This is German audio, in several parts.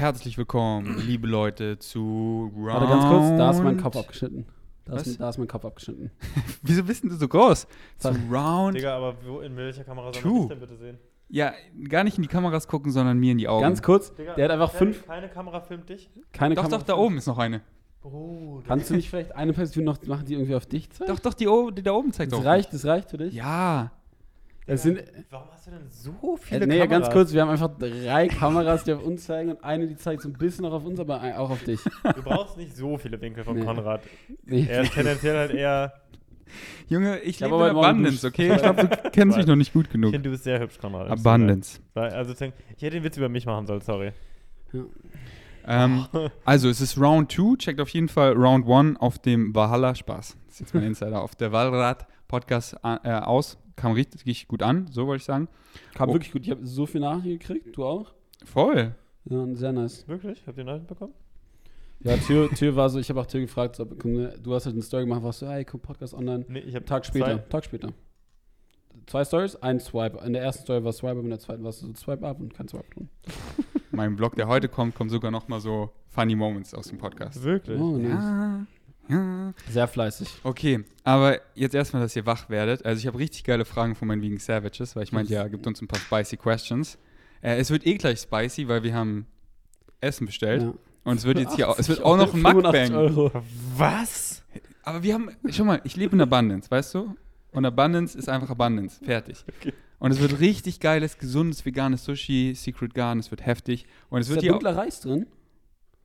Herzlich willkommen, liebe Leute, zu Round. Warte ganz kurz, da ist mein Kopf abgeschnitten. Da Was? ist, da ist mein Kopf abgeschnitten. Wieso bist denn du so groß? Zu Round. Digga, aber wo, in welcher Kamera soll man dich denn bitte sehen? Ja, gar nicht in die Kameras gucken, sondern mir in die Augen. Ganz kurz, Digga, der hat einfach fünf, Keine Kamera filmt dich? keine Doch, Kamera- doch, da oben ist noch eine. Bruder. Kannst du nicht vielleicht eine Perspektive noch machen, die irgendwie auf dich zeigt? Doch, doch, die, die da oben zeigt Das auch. reicht, das reicht für dich? Ja. Das sind, Warum hast du denn so äh, viele nee, Kameras? ganz kurz, wir haben einfach drei Kameras, die auf uns zeigen und eine, die zeigt so ein bisschen noch auf uns, aber auch auf dich. Du brauchst nicht so viele Winkel von Nee. Konrad. Nee. Er ist tendenziell halt eher. Junge, ich Ich lebe in Abundance, okay? Ich glaube, du kennst mich noch nicht gut Ich genug. finde, du bist sehr hübsch, Konrad. Ich Abundance. Also, ich hätte den Witz über mich machen sollen, sorry. Ähm, also, es ist Round 2. Checkt auf jeden Fall Round 1 auf dem Valhalla Spaß. Das ist jetzt mein Insider. auf der Valrad Podcast äh, aus. Kam richtig gut an, so wollte ich sagen. Kam Oh. wirklich gut. Ich habe so viel Nachrichten gekriegt, du auch? Voll. Ja, sehr nice. Wirklich? Habt ihr Nachrichten bekommen? Ja, Tür, Tür war so, ich habe auch Tür gefragt, so, komm, ne, du hast halt eine Story gemacht, warst so, hey, komm, Podcast online. Nee, ich habe Tag später, Tag später. Zwei Stories, ein Swipe. In der ersten Story war Swipe, aber in der zweiten war es so Swipe up und kein Swipe tun. Mein Vlog, der heute kommt, kommt sogar noch mal so funny Moments aus dem Podcast. Wirklich? Oh, nice. Ja. Sehr fleißig. Okay, aber jetzt erstmal, dass ihr wach werdet. Also ich habe richtig geile Fragen von meinen Vegan Savages, weil ich meinte, ja, gibt uns ein paar spicy Questions. Äh, es wird eh gleich spicy, weil wir haben Essen bestellt. Ja. Und es wird jetzt hier, auch- es 80 wird auch noch ein 85 Mukbang. Euro. Was? Aber wir haben, schau mal, ich lebe in Abundance, weißt du? Und Abundance ist einfach Abundance, fertig. Okay. Und es wird richtig geiles, gesundes, veganes Sushi, Secret Garden, es wird heftig. Und es Ist wird da hier auch, dunkler Reis drin?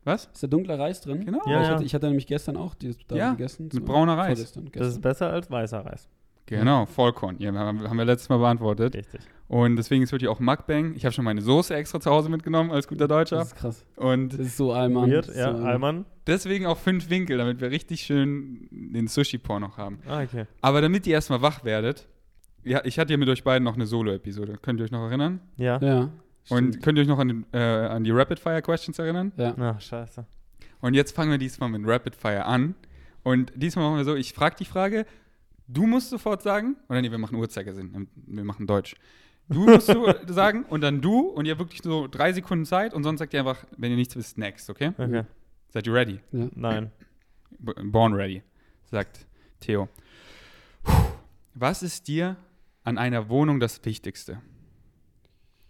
Was? Ist da dunkler Reis drin? Genau, Ja, ich, ja. hatte, ich hatte nämlich gestern auch dieses da Ja, gegessen. mit brauner Reis. Vorgestern, Das gestern. ist besser als weißer Reis. genau, Vollkorn. Ja, haben, wir letztes Mal beantwortet. Richtig. Und deswegen es wird hier auch Mukbang. Ich habe schon meine Soße extra zu Hause mitgenommen als guter Deutscher. Das ist krass. Und Das ist so Alman. Weird, ja, ist so Alman. deswegen auch fünf Winkel, damit wir richtig schön den Sushi-Porn noch haben. Ah, okay. Aber damit ihr erstmal wach werdet, ja, ich hatte ja mit euch beiden noch eine Solo-Episode. Könnt ihr euch noch erinnern? Ja. Ja. Und könnt ihr euch noch an, äh, an die Rapid-Fire-Questions erinnern? Ja. Ach, scheiße. Und jetzt fangen wir diesmal mit Rapid-Fire an. Und diesmal machen wir so, ich frage die Frage, du musst sofort sagen, oder nee, wir machen Uhrzeigersinn, wir machen Deutsch. Du musst so sagen und dann du und ihr habt wirklich so drei Sekunden Zeit und sonst sagt ihr einfach, wenn ihr nichts wisst, next, okay? Okay. Seid ihr ready? Nein. B born ready, sagt Theo. Was ist dir an einer Wohnung das Wichtigste?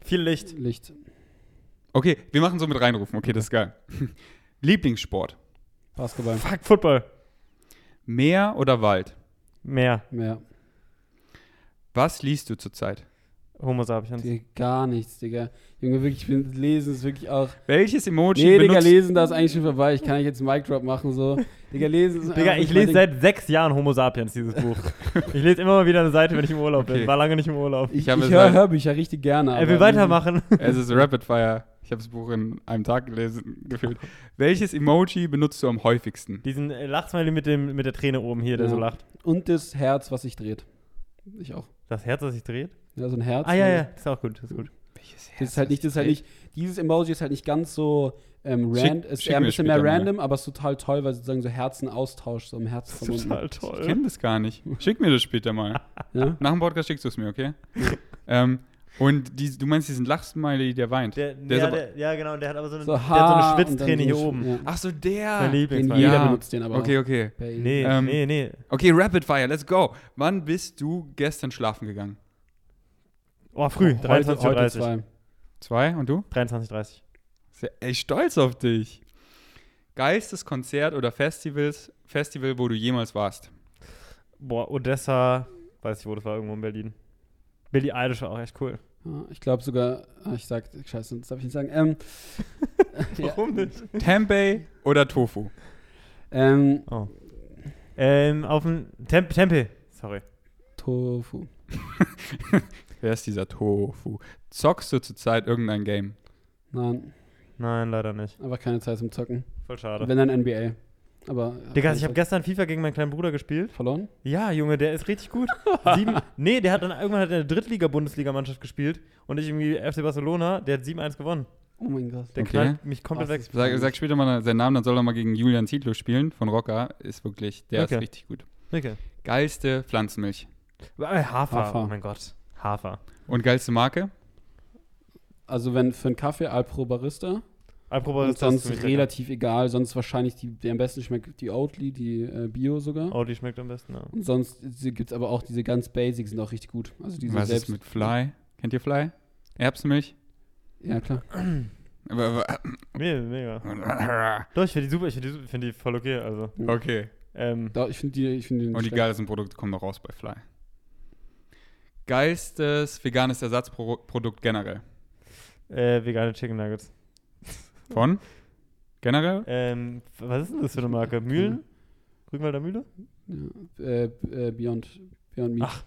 Viel Licht. Licht. Okay, wir machen so mit reinrufen, okay, das ist geil. Lieblingssport. Basketball. Fuck, Football. Meer oder Wald? Mehr. Mehr. Was liest du zurzeit? Homo sapiens. Digga, gar nichts, Digga. Junge, wirklich, ich bin lesen ist wirklich auch. Welches Emoji Nee, Digga, benutzt lesen, da ist eigentlich schon vorbei. Ich kann nicht jetzt einen Mic Drop machen, so. Digga, lesen ist Digga, ich lese seit sechs Jahren Homo sapiens, dieses Buch. ich lese immer mal wieder eine Seite, wenn ich im Urlaub Okay. bin. War lange nicht im Urlaub. Ich, Ich ich höre halt- Hörbücher richtig gerne. Er will weitermachen. Es ist Rapid Fire. Ich habe das Buch in einem Tag gelesen, gefühlt. Welches Emoji benutzt du am häufigsten? Diesen äh, Lachsmiley mit, dem, mit der Träne oben hier, der Ja. so lacht. Und das Herz, was sich dreht. Ich auch. Das Herz, das sich dreht. Ja, so ein Herz. Ah, ja, ne? ja. Das ist auch gut. Das ist gut. Das ist halt nicht, das ist halt nicht, dieses Emoji ist halt nicht ganz so ähm, random, ist eher ein bisschen mehr mal. random, aber es ist total toll, weil sozusagen so Herzenaustausch, so im Herz Das ist verbunden. total Ich toll. kenne das gar nicht. Schick mir das später mal. Ja? Nach dem Podcast schickst du es mir, okay? ähm, und die, du meinst diesen Lachsmiley, der weint? Der, Der ja, aber- der, ja, genau. Der hat aber so eine, So, der hat so eine ha, Schwitzträne so hier oben. Ja. Ach so, Mein der. Den Lieblingsfall. jeder Ja. benutzt den aber Okay, okay. Nee, Ähm, nee, nee. Okay, Rapid Fire, let's go. Wann bist du gestern schlafen gegangen? Oh, früh. Heute, 23.30 heute Uhr. zwei. Zwei und du? 23.30 Sehr, ey, stolz auf dich. Geilstes Konzert oder Festivals, Festival, wo du jemals warst? Boah, Odessa. Weiß ich, wo das war, irgendwo in Berlin. Billy Eilish war auch echt cool. Ich glaube sogar, ah, ich sag, scheiße, das darf ich nicht sagen. Ähm, ja, nicht? Tempeh oder Tofu? ähm, Oh. Ähm, auf dem Temp Tempel. Sorry. Tofu. Wer ist dieser Tofu? Zockst du zurzeit irgendein Game? Nein, Nein, leider nicht. einfach keine Zeit zum Zocken. Voll schade. Wenn dann NBA. Aber. Digga, ich habe Zeit. gestern FIFA gegen meinen kleinen Bruder gespielt. Verloren? Ja, Junge, der ist richtig gut. Sieben, nee, der hat dann irgendwann hat er eine Drittliga-Bundesligamannschaft gespielt und ich irgendwie FC Barcelona, der hat 7-1 gewonnen. Oh mein Gott. Der Okay. knallt mich komplett weg. Sag, sag später mal seinen Namen, dann soll er mal gegen Julian Zietlow spielen von Rocker. Ist wirklich, der Okay. ist richtig gut. Okay. Geilste Pflanzenmilch. Äh, Hafer. Hafer. Oh mein Gott. Hafer. Und geilste Marke? Also, wenn für einen Kaffee Alpro Barista Apropos Und das ist sonst relativ egal. Sonst wahrscheinlich die, die am besten schmeckt die Oatly, die äh, Bio sogar. Die schmeckt am besten, ja. Und sonst gibt es aber auch diese ganz Basic, sind auch richtig gut. Also diese Was selbst. ist mit Fly? Kennt ihr Fly? Erbsenmilch? Ja, klar. Aber- Mega, mega. Doch, ich finde die super, ich finde die, find die voll okay, also. Okay. Ähm, Da, ich finde die, ich find die Und die geilsten Produkte kommen noch raus bei Fly. Geilstes veganes Ersatzprodukt generell. äh, vegane Chicken Nuggets. Von? Generell? Ähm, was ist denn das für eine Marke? Mühlen? Rügenwalder Mühle? Ja, äh, äh, Beyond, Beyond Meat. Ach.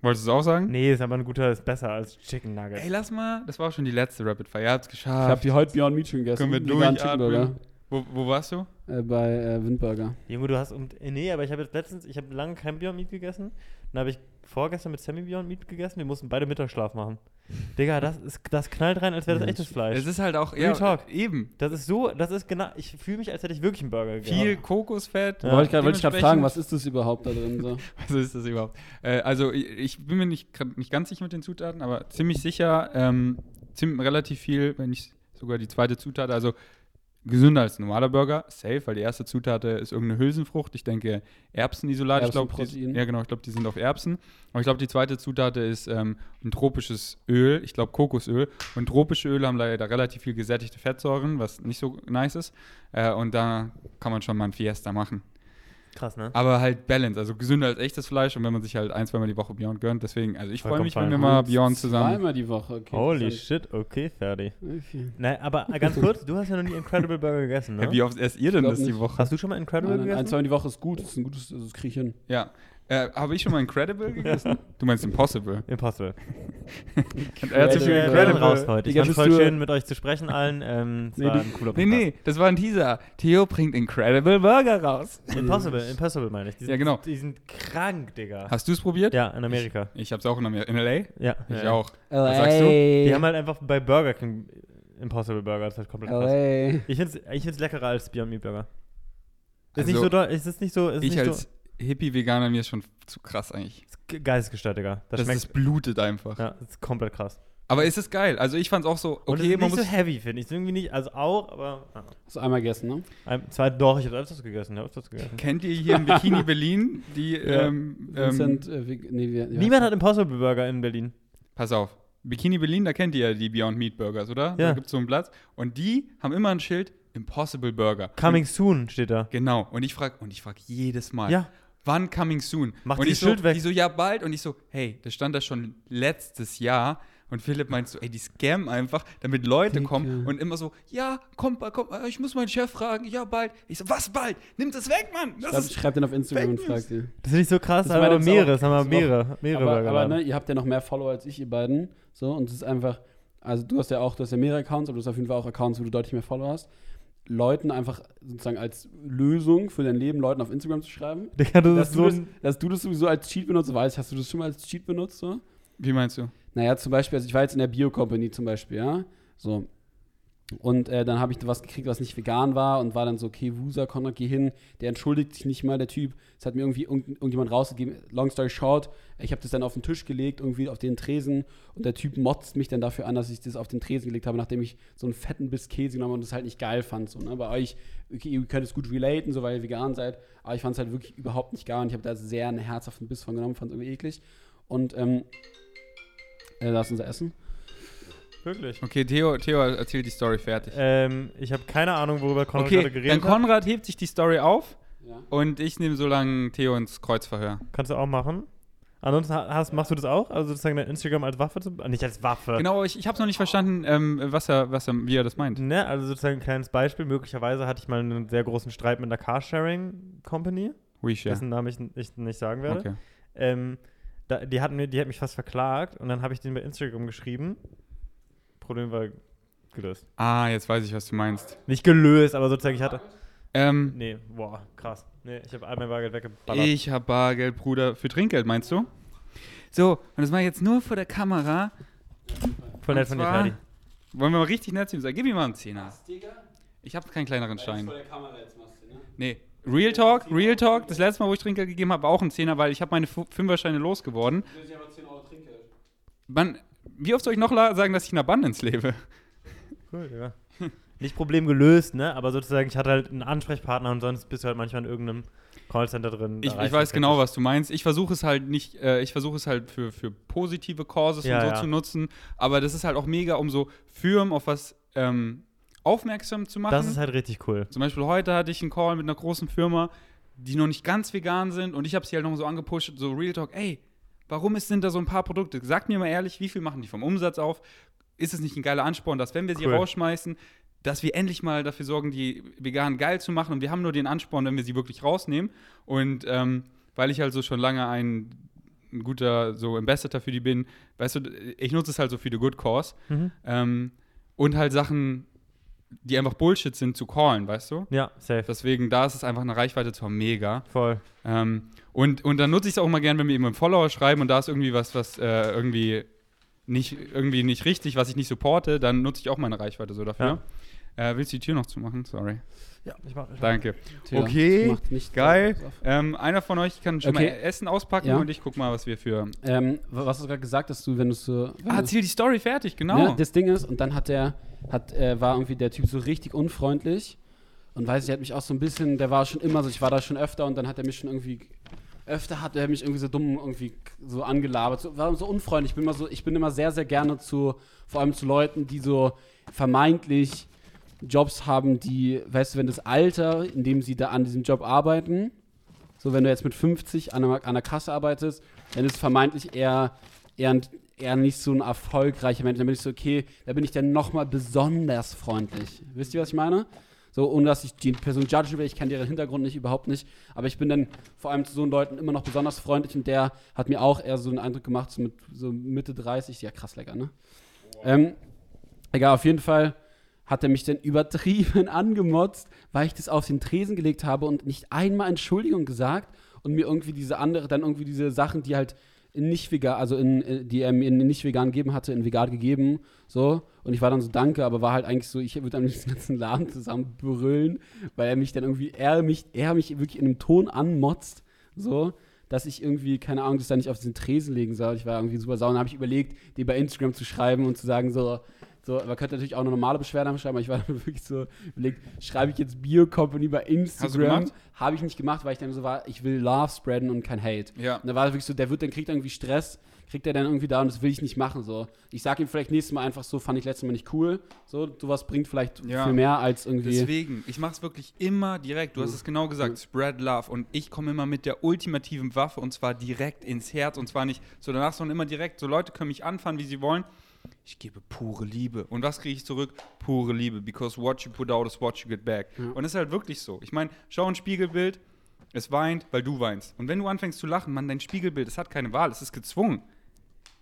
Wolltest du es auch sagen? Nee, ist aber ein guter, ist besser als Chicken Nuggets. Ey, lass mal. Das war auch schon die letzte Rapid Fire. Ihr habt's ich habe geschafft. die heute Beyond Meat schon gegessen. Können wir durchatmen? Wo, wo warst du? Äh, bei äh, Windburger. Junge, du hast um. äh, Nee, aber ich habe jetzt letztens, ich habe lange kein Beyond Meat gegessen. Dann habe ich vorgestern mit Sammy Beyond Meat gegessen. Wir mussten beide Mittagsschlaf machen. Digga, das, ist, das knallt rein, als wäre das Ja, echtes Fleisch. Es ist halt auch. Real Ja, Talk. eben. Das ist so, das ist genau, ich fühle mich, als hätte ich wirklich einen Burger gegessen. Viel Kokosfett. Ja. Wollte ich gerade ich Dementsprechend- fragen, was ist das überhaupt da drin? So? Was ist das überhaupt? Äh, also, ich, ich bin mir nicht, nicht ganz sicher mit den Zutaten, aber ziemlich sicher, ähm, ziemlich, relativ viel, wenn nicht sogar die zweite Zutat, also gesünder als ein normaler Burger, safe, weil die erste Zutat ist irgendeine Hülsenfrucht, ich denke Erbsenisolat, ich glaube, ja genau, ich glaube, die sind auf Erbsen, aber ich glaube, die zweite Zutat ist ähm, ein tropisches Öl, ich glaube Kokosöl. Und tropische Öle haben leider relativ viel gesättigte Fettsäuren, was nicht so nice ist. Äh, und da kann man schon mal ein Fiesta machen. Krass, ne? Aber halt Balance, also gesünder als echtes Fleisch und wenn man sich halt ein, zweimal die Woche Beyond gönnt. Deswegen, also ich freue mich, wenn wir mal Beyond zusammen. Zweimal die Woche, okay. Holy shit, okay, fertig. Okay. Nein, aber ganz kurz, du hast ja noch nie Incredible Burger gegessen, ne? Ja, wie oft esst ihr denn das die nicht. Woche? Hast du schon mal Incredible Nein, nein, ein, gegessen? zweimal die Woche ist gut, das ist ein gutes, das kriege ich hin. Ja. Äh, Habe ich schon mal Incredible gegessen? Du meinst Impossible. Impossible. Er werden Incredible. raus heute. Ich fand voll schön, mit euch zu sprechen allen. Ähm, es Nee, war ein cooler Nee, Podcast. nee, das war ein Teaser. Theo bringt Incredible Burger raus. Impossible, Impossible meine ich. Die sind, Ja, genau. Die sind krank, Digga. Hast du es probiert? Ja, in Amerika. Ich habe es auch in, Amer in LA. Ja. Ich ja, auch. Was sagst du? Die haben halt einfach bei Burger King Impossible Burger. Das ist halt komplett krass. LA. Ich finde es ich find's leckerer als Beyond Meat Burger. Ist Also, nicht so doll, ist es nicht so, ist Ich nicht als so, Hippie-Veganer, mir ist schon zu krass eigentlich. ist ge- geistesgestört, Digga. Das, Das, schmeckt, ist blutet einfach. ja, das ist komplett krass. Aber es ist geil. Also ich fand es auch so, Und es okay, ist man nicht muss... so heavy, finde ich. Ist irgendwie nicht, also auch, aber ja. Hast du einmal gegessen, ne? ein, zwei, doch, ich habe öfters gegessen, ich habe öfters gegessen. Kennt ihr hier in Bikini Berlin die, Ja. ähm, ähm, Vincent, äh, wie, nee, wie, wie Niemand hat Impossible Burger in Berlin. Pass auf. Bikini Berlin, da kennt ihr ja die Beyond Meat Burgers, oder? Ja. Da gibt es so einen Platz. Und die haben immer ein Schild Impossible Burger. Coming soon steht da. Und, genau. Und ich frage und ich frag jedes Mal, Ja. Wann coming soon? Mach und dieses ich so, Schild weg. Die so, ja, bald. Und ich so, hey, das stand da schon letztes Jahr. Und Philipp meint so, ey, die scammen einfach, damit Leute Digga. kommen und immer so, ja, komm, komm, äh, ich muss meinen Chef fragen, ja, bald. Ich so, was bald? Nimm das weg, Mann. Das Schreib, ist schreib den auf Instagram und frag dir. Das finde ich so krass, Das war jetzt mehrere, das haben wir mehrere, mehrere aber, aber ne, ihr habt ja noch mehr Follower als ich, ihr beiden. So, und es ist einfach, also du hast ja auch, du hast ja mehrere Accounts, aber du hast auf jeden Fall auch Accounts, wo du deutlich mehr Follower hast. Leuten einfach sozusagen als Lösung für dein Leben Leuten auf Instagram zu schreiben. Digga, das Dass ist du, so das, ein, dass du das sowieso als Cheat benutzt, weißt hast du das schon mal als Cheat benutzt? So? Wie meinst du? Naja, zum Beispiel, also ich war jetzt in der Bio-Company zum Beispiel, ja. So. Und äh, dann habe ich was gekriegt, was nicht vegan war und war dann so, okay, Wusa, Konrad, geh hin. Der entschuldigt sich nicht mal, der Typ. Es hat mir irgendwie irgend, irgendjemand rausgegeben. Long story short, ich habe das dann auf den Tisch gelegt, irgendwie auf den Tresen. Und der Typ motzt mich dann dafür an, dass ich das auf den Tresen gelegt habe, nachdem ich so einen fetten Biss Käse genommen habe und das halt nicht geil fand. So, ne? Bei euch, okay, ihr könnt es gut relaten, so weil ihr vegan seid. Aber ich fand es halt wirklich überhaupt nicht geil und ich habe da sehr einen herzhaften Biss von genommen, fand es irgendwie eklig. Und ähm, äh, da ist Essen. Wirklich. Okay, Theo, Theo erzählt die Story fertig. Ähm, ich habe keine Ahnung, worüber Konrad gerade okay, dann geredet hat. Konrad hebt sich die Story auf Ja. und ich nehme so lange Theo ins Kreuzverhör. Kannst du auch machen. Ansonsten ha- hast, machst du das auch? Also sozusagen dein Instagram als Waffe zu. Nicht als Waffe. Genau, ich, ich habe es noch nicht verstanden, ähm, was er, was er, wie er das meint. Ne, also sozusagen ein kleines Beispiel. Möglicherweise hatte ich mal einen sehr großen Streit mit einer Carsharing-Company, WeShare. dessen Namen ich, ich nicht sagen werde. Okay. Ähm, da, die, hatten mir, die hat mich fast verklagt und dann habe ich den bei Instagram geschrieben. Problem war gelöst. Ah, jetzt weiß ich, was du meinst. Nicht gelöst, aber sozusagen ich hatte. Ähm, Nee, boah, krass. Nee, ich habe all mein Bargeld weggeballert. ich habe Bargeld, Bruder, für Trinkgeld, meinst du? So, und das mache ich jetzt nur vor der Kamera. Voll und nett von dir, Ferdi. Wollen wir mal richtig nett zu ihm sein? Gib ihm mal einen Zehner. Ich habe keinen kleineren Schein. der Kamera jetzt machst du, ne? Nee. Real Talk, Real Talk. Das letzte Mal, wo ich Trinkgeld gegeben habe, war auch ein Zehner, weil ich habe meine Fünferscheine losgeworden. Du willst aber 10 Euro Trinkgeld. Wann, wie oft soll ich noch sagen, dass ich in Abundance lebe? Cool, ja. Nicht Problem gelöst, ne? Aber sozusagen, ich hatte halt einen Ansprechpartner und sonst bist du halt manchmal in irgendeinem Callcenter drin. Ich, ich weiß genau, was du meinst. Ich versuche es halt nicht, äh, ich versuche es halt für, für positive Causes Ja, und so ja. zu nutzen. Aber das ist halt auch mega, um so Firmen auf was ähm, aufmerksam zu machen. Das ist halt richtig cool. Zum Beispiel heute hatte ich einen Call mit einer großen Firma, die noch nicht ganz vegan sind und ich habe sie halt noch so angepusht, so Real Talk, ey, warum ist, sind da so ein paar Produkte? Sagt mir mal ehrlich, wie viel machen die vom Umsatz auf? Ist es nicht ein geiler Ansporn, dass wenn wir sie Cool. rausschmeißen, dass wir endlich mal dafür sorgen, die vegan geil zu machen und wir haben nur den Ansporn, wenn wir sie wirklich rausnehmen und ähm, weil ich halt so schon lange ein, ein guter so Ambassador für die bin, weißt du, ich nutze es halt so für the good cause Mhm. ähm, und halt Sachen, die einfach Bullshit sind, zu callen, weißt du? Ja, safe. Deswegen, da ist es einfach eine Reichweite zwar mega. Voll. Ähm, und, und dann nutze ich es auch immer gern, wenn wir eben einen Follower schreiben und da ist irgendwie was, was äh, irgendwie, nicht, irgendwie nicht richtig, was ich nicht supporte, dann nutze ich auch meine Reichweite so dafür. Äh, willst du die Tür noch zumachen? Sorry. Ja, ich mach, ich Danke. Tja, Okay, das macht nicht Geil. Ähm, einer von euch kann schon Okay. mal Essen auspacken Ja. und ich guck mal, was wir für. Ähm, was hast du gerade gesagt, dass du, wenn du so. Ah, erzähl die Story fertig, genau. Ja, das Ding ist, und dann hat der, hat, äh, war irgendwie der Typ so richtig unfreundlich und weiß ich, hat mich auch so ein bisschen, der war schon immer so, ich war da schon öfter und dann hat er mich schon irgendwie, öfter hat er mich irgendwie so dumm irgendwie so angelabert, so, war so unfreundlich. Ich bin immer so, ich bin immer sehr, sehr gerne zu, vor allem zu Leuten, die so vermeintlich Jobs haben, die, weißt du, wenn das Alter, in dem sie da an diesem Job arbeiten, so wenn du jetzt mit 50 an einer, an der Kasse arbeitest, dann ist vermeintlich eher, eher, eher nicht so ein erfolgreicher Mensch. Dann bin ich so, okay, da bin ich dann nochmal besonders freundlich. Wisst ihr, was ich meine? So, ohne dass ich die Person judgen will, ich kenne deren Hintergrund nicht, überhaupt nicht. Aber ich bin dann vor allem zu so Leuten immer noch besonders freundlich und der hat mir auch eher so einen Eindruck gemacht, so mit so Mitte 30. Ja, krass lecker, ne? Ähm, egal, auf jeden Fall hat er mich dann übertrieben angemotzt, weil ich das auf den Tresen gelegt habe und nicht einmal Entschuldigung gesagt und mir irgendwie diese andere, dann irgendwie diese Sachen, die halt in nicht vegan, also in, äh, die er mir in nicht vegan gegeben hatte, in vegan gegeben, so. Und ich war dann so, danke, aber war halt eigentlich so, ich würde am liebsten ganzen Laden zusammen brüllen, weil er mich dann irgendwie, er mich, er mich wirklich in einem Ton anmotzt, so, dass ich irgendwie, keine Ahnung, das da nicht auf diesen Tresen legen soll. Ich war irgendwie super sauer. Dann habe ich überlegt, die bei Instagram zu schreiben und zu sagen, so, so, man könnte natürlich auch eine normale Beschwerde schreiben, aber ich war dann wirklich so überlegt, schreibe ich jetzt Bio Company bei Instagram? Habe ich nicht gemacht, weil ich dann so war, ich will Love spreaden und kein Hate. Ja. Und da war wirklich so, der wird dann kriegt irgendwie Stress, kriegt er dann irgendwie da und das will ich nicht machen so. Ich sage ihm vielleicht nächstes Mal einfach so, fand ich letztes Mal nicht cool. So, sowas bringt vielleicht Ja. viel mehr als irgendwie. Deswegen, ich mache es wirklich immer direkt. Du hast es genau gesagt, spread love. Und ich komme immer mit der ultimativen Waffe und zwar direkt ins Herz und zwar nicht so danach, sondern immer direkt. So Leute können mich anfangen, wie sie wollen. Ich gebe pure Liebe. Und was kriege ich zurück? Pure Liebe. Because what you put out is what you get back. Ja. Und es ist halt wirklich so. Ich meine, schau ein Spiegelbild. Es weint, weil du weinst. Und wenn du anfängst zu lachen, man, dein Spiegelbild, es hat keine Wahl, es ist gezwungen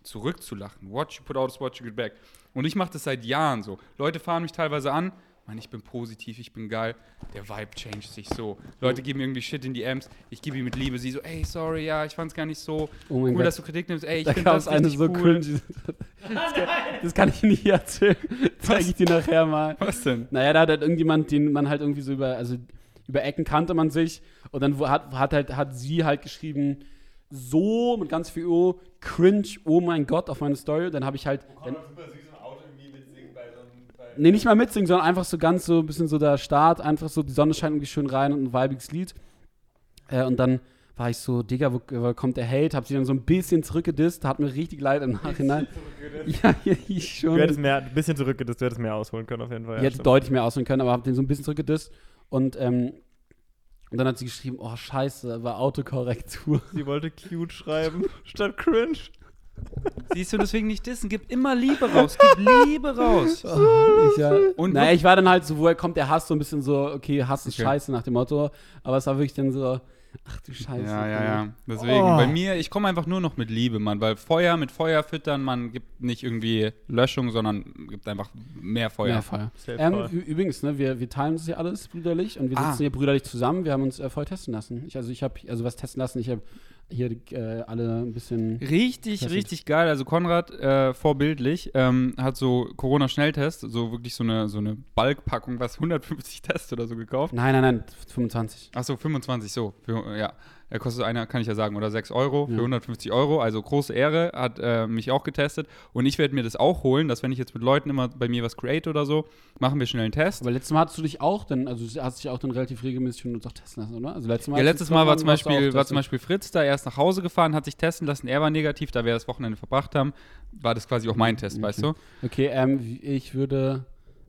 zurückzulachen. What you put out is what you get back. Und ich mache das seit Jahren so. Leute fahren mich teilweise an. Mann, ich bin positiv, ich bin geil. Der Vibe changed sich so. Leute geben mir irgendwie Shit in die Amps. Ich gebe ihm mit Liebe. Sie so, ey, sorry, ja, ich fand's gar nicht so Oh mein cool, Gott. dass du Kritik nimmst. Ey, ich da finde das es eine so cool. cringe. Das kann, das kann ich nicht erzählen. Zeige ich dir nachher mal. Was denn? Naja, da hat halt irgendjemand, den man halt irgendwie so über, also über Ecken kannte man sich und dann hat, hat halt, hat sie halt geschrieben, so mit ganz viel O, cringe, oh mein Gott, auf meine Story. Dann habe ich halt, dann, super süß im Auto irgendwie mitsingen bei so einem. Bei nee, nicht mal mitsingen, sondern einfach so ganz so ein bisschen so der Start, einfach so, die Sonne scheint irgendwie schön rein und ein weibiges Lied. Äh, und dann war ich so, Digga, wo, wo kommt der Hate? Hab sie dann so ein bisschen zurückgedisst, hat mir richtig leid im Nachhinein. ja, ja, ich schon. Du hättest mehr, ein bisschen zurückgedisst, du hättest mehr ausholen können auf jeden Fall. Ich ja, hätte deutlich mehr ausholen können, aber habe den so ein bisschen zurückgedisst. Und, ähm, und dann hat sie geschrieben, oh scheiße, war Autokorrektur. Sie wollte cute schreiben, statt cringe. Siehst du, deswegen nicht dissen. Gib immer Liebe raus. Gib Liebe raus. ich, ja, Und naja, ich war dann halt so, woher kommt der Hass so ein bisschen so, okay, Hass ist Okay. scheiße nach dem Motto. Aber es war wirklich dann so, ach du Scheiße. Ja, ja, ja. Deswegen, Oh. bei mir, ich komme einfach nur noch mit Liebe, Mann, weil Feuer mit Feuer füttern, man gibt nicht irgendwie Löschung, sondern gibt einfach mehr Feuer. Mehr Feuer. Ähm, übrigens, ne, wir, wir teilen uns hier alles brüderlich und wir Ah. sitzen hier brüderlich zusammen. Wir haben uns äh, voll testen lassen. Ich, also ich habe, also was testen lassen, ich habe hier äh, alle ein bisschen. Richtig, richtig geil. Also Konrad, äh, vorbildlich, ähm, hat so Corona-Schnelltest, so wirklich so eine, so eine Balkpackung, was 150 Tests oder so gekauft. Nein, nein, nein, 25. Achso, 25, so. Für, ja. Er kostet einer, kann ich ja sagen, oder 6 Euro für Ja. 150 Euro. Also große Ehre, hat äh, mich auch getestet. Und ich werde mir das auch holen, dass wenn ich jetzt mit Leuten immer bei mir was create oder so, machen wir schnell einen Test. Aber letztes Mal hattest du dich auch dann, also du hast dich auch dann relativ regelmäßig schon auch testen lassen, oder? Also letztes Mal. Ja, letztes Mal war zum, du Beispiel, war zum. Beispiel Fritz da erst nach Hause gefahren, hat sich testen lassen, er war negativ, da wir das Wochenende verbracht haben, war das quasi auch mein Test, weißt du? Okay, ähm, ich würde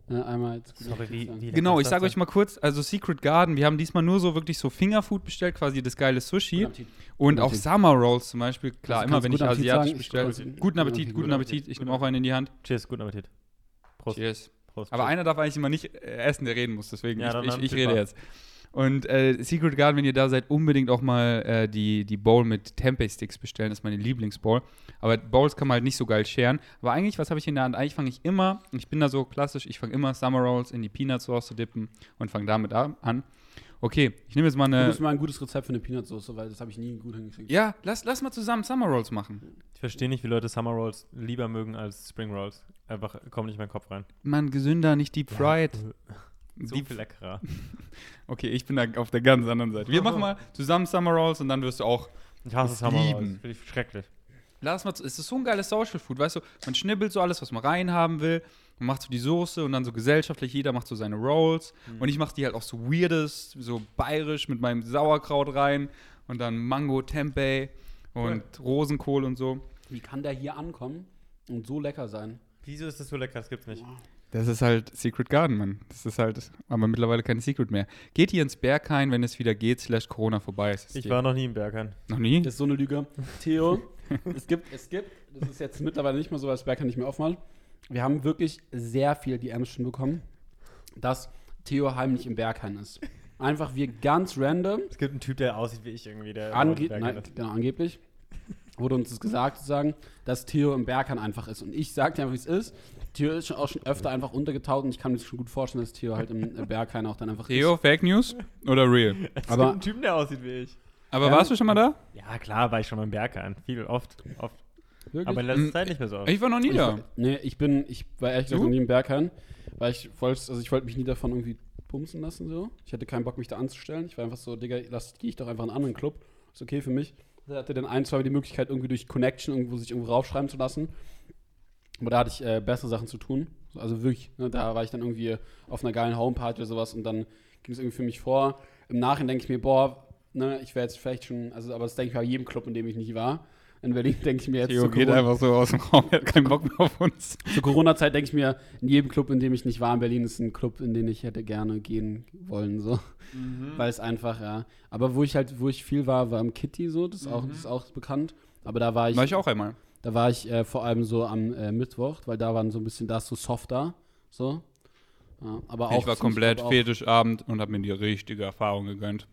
äh, einmal. Jetzt Sorry, wie, wie Genau, ich sage euch mal kurz, also Secret Garden, wir haben diesmal nur so wirklich so Fingerfood bestellt, quasi das geile Sushi und Guten auch Appetit. Summer Rolls zum Beispiel, klar, Also immer wenn ich Appetit asiatisch bestelle. Guten Appetit, Appetit, guten guten Appetit, ich nehme auch einen in die Hand. Cheers, guten Appetit. Prost. Cheers. Prost. Aber einer darf eigentlich immer nicht äh, essen, der reden muss, deswegen Ja, dann- ich, ich, ich rede jetzt. Und äh, Secret Garden, wenn ihr da seid, unbedingt auch mal äh, die, die Bowl mit Tempeh-Sticks bestellen. Das ist meine Lieblingsbowl. Aber Bowls kann man halt nicht so geil scheren. Aber eigentlich, was habe ich in der Hand? Eigentlich fange ich immer, ich bin da so klassisch, ich fange immer Summer Rolls in die Peanut Sauce zu dippen und fange damit an. Okay, ich nehme jetzt mal Du eine. musst mal ein gutes Rezept für eine Peanut-Soße, weil das habe ich nie gut hingekriegt. Ja, lass, lass mal zusammen Summer Rolls machen. Ich verstehe nicht, wie Leute Summer Rolls lieber mögen als Spring Rolls. Einfach kommt nicht in meinen Kopf rein. Mann, gesünder, nicht Deep Fried. So Deep viel leckerer. Okay, ich bin da auf der ganz anderen Seite. Wir machen mal zusammen Summer Rolls und dann wirst du auch Ich hasse Das Summer Rolls. lieben. Finde ich schrecklich. Lass mal, es ist so ein geiles Social Food, weißt du, man schnibbelt so alles, was man reinhaben will, man macht so die Soße und dann so gesellschaftlich, jeder macht so seine Rolls und ich mache die halt auch so weirdes, so bayerisch mit meinem Sauerkraut rein und dann Mango Tempeh und Rosenkohl und so. Wie kann der hier ankommen und so lecker sein? Wieso ist das so lecker? Das gibt's nicht. Das ist halt Secret Garden, Mann. Das ist halt, aber mittlerweile kein Secret mehr. Geht hier ins Berghain, wenn es wieder geht, slash Corona vorbei ist. Ich war noch nie im Berghain. noch nie? Das ist so eine Lüge. Theo, es gibt, es gibt, das ist jetzt mittlerweile nicht mehr so, weil das Berg nicht mehr offen hat. Wir haben wirklich sehr viel DMs schon bekommen, dass Theo heimlich im Berghain ist. Einfach wir ganz random, Es gibt einen Typ, der aussieht wie ich irgendwie. Der ange Berghain nein, genau, angeblich, wurde uns das gesagt, sozusagen, dass Theo im Berghain einfach ist. Und ich sag dir einfach, wie es ist. Theo ist schon auch schon öfter einfach untergetaucht und ich kann mir schon gut vorstellen, dass Theo halt im Berghain auch dann einfach Theo, Fake News oder real? Es Aber- einen Typen, der aussieht wie ich. Aber Ja. warst du schon mal da? Ja, klar, war ich schon mal im Berghain. Viel, oft, oft. ist. Wirklich? Aber in letzter Mm, Zeit nicht mehr so oft. Ich war noch nie Ich, da. nee, ich bin, ich war ehrlich gesagt noch nie im Berghain, weil ich wollte, also ich wollte mich nie davon irgendwie bumsen lassen, so. Ich hatte keinen Bock, mich da anzustellen. Ich war einfach so, Digga, lass, gehe ich doch einfach in einen anderen Club. Ist okay für mich. Da hatte dann ein, zwei Mal die Möglichkeit, irgendwie durch Connection irgendwo sich irgendwo raufschreiben zu lassen. Aber da hatte ich äh, bessere Sachen zu tun. Also wirklich, ne, da war ich dann irgendwie auf einer geilen Homeparty oder sowas und dann ging es irgendwie für mich vor. Im Nachhinein denke ich mir, boah, ne, ich wäre jetzt vielleicht schon, also aber das denke ich bei jedem Club, in dem ich nicht war. In Berlin denke ich mir jetzt Theo geht Corona- einfach so aus dem Raum, er hat keinen Bock mehr auf uns. zur Corona-Zeit denke ich mir, in jedem Club, in dem ich nicht war in Berlin, ist ein Club, in den ich hätte gerne gehen wollen, so. Weil es einfach, ja. Aber wo ich halt, wo ich viel war, war im Kitty so, das ist, auch, das ist auch bekannt. Aber da war ich, War ich auch einmal. da war ich äh, vor allem so am äh, Mittwoch, weil da waren so ein bisschen, da ist so softer, so. Ja, aber auch ich war komplett Fetischabend und habe mir die richtige Erfahrung gegönnt.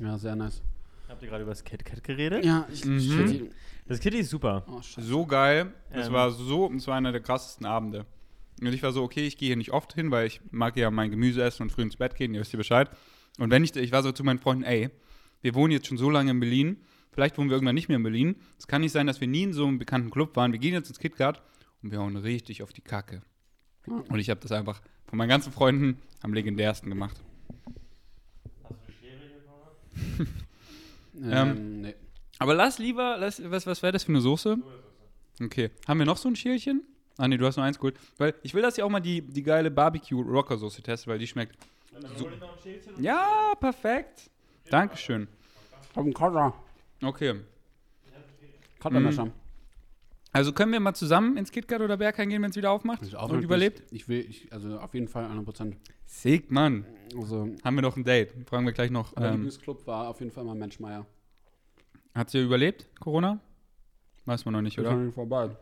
Ja, sehr nice. Habt ihr gerade über das Kit Kat geredet? Ja, ich, Mhm. Kitty. Das Kitty ist super. Oh. So geil. Es Ähm. war so, es war einer der krassesten Abende. Und ich war so, okay, ich gehe hier nicht oft hin, weil ich mag ja mein Gemüse essen und früh ins Bett gehen, ihr wisst ja Bescheid. Und wenn ich, ich war so zu meinen Freunden, ey, wir wohnen jetzt schon so lange in Berlin, vielleicht wohnen wir irgendwann nicht mehr in Berlin. Es kann nicht sein, dass wir nie in so einem bekannten Club waren. Wir gehen jetzt ins KitKat und wir hauen richtig auf die Kacke. Und ich habe das einfach von meinen ganzen Freunden am legendärsten gemacht. Ähm, nee. Aber lass lieber, lass, was, was wäre das für eine Soße? Okay. Haben wir noch so ein Schälchen? Ah, nee, du hast nur eins geholt. Weil ich will, dass ihr auch mal die, die geile Barbecue-Rocker-Soße testet, weil die schmeckt. So. Ja, perfekt. Dankeschön. Ich hab einen Cutter. Okay. Cuttermesser. Also können wir mal zusammen ins KitKat oder Berghain gehen, wenn es wieder aufmacht Ich auch und überlebt? Ich will, ich, also auf jeden Fall 100%. Sick, Mann. Also, Haben wir noch ein Date? Fragen wir gleich noch. aber Ähm, Lieblingsclub war auf jeden Fall mal Menschmeier. hat sie überlebt, Corona? Weiß man noch nicht, Ist oder? noch nicht vorbei.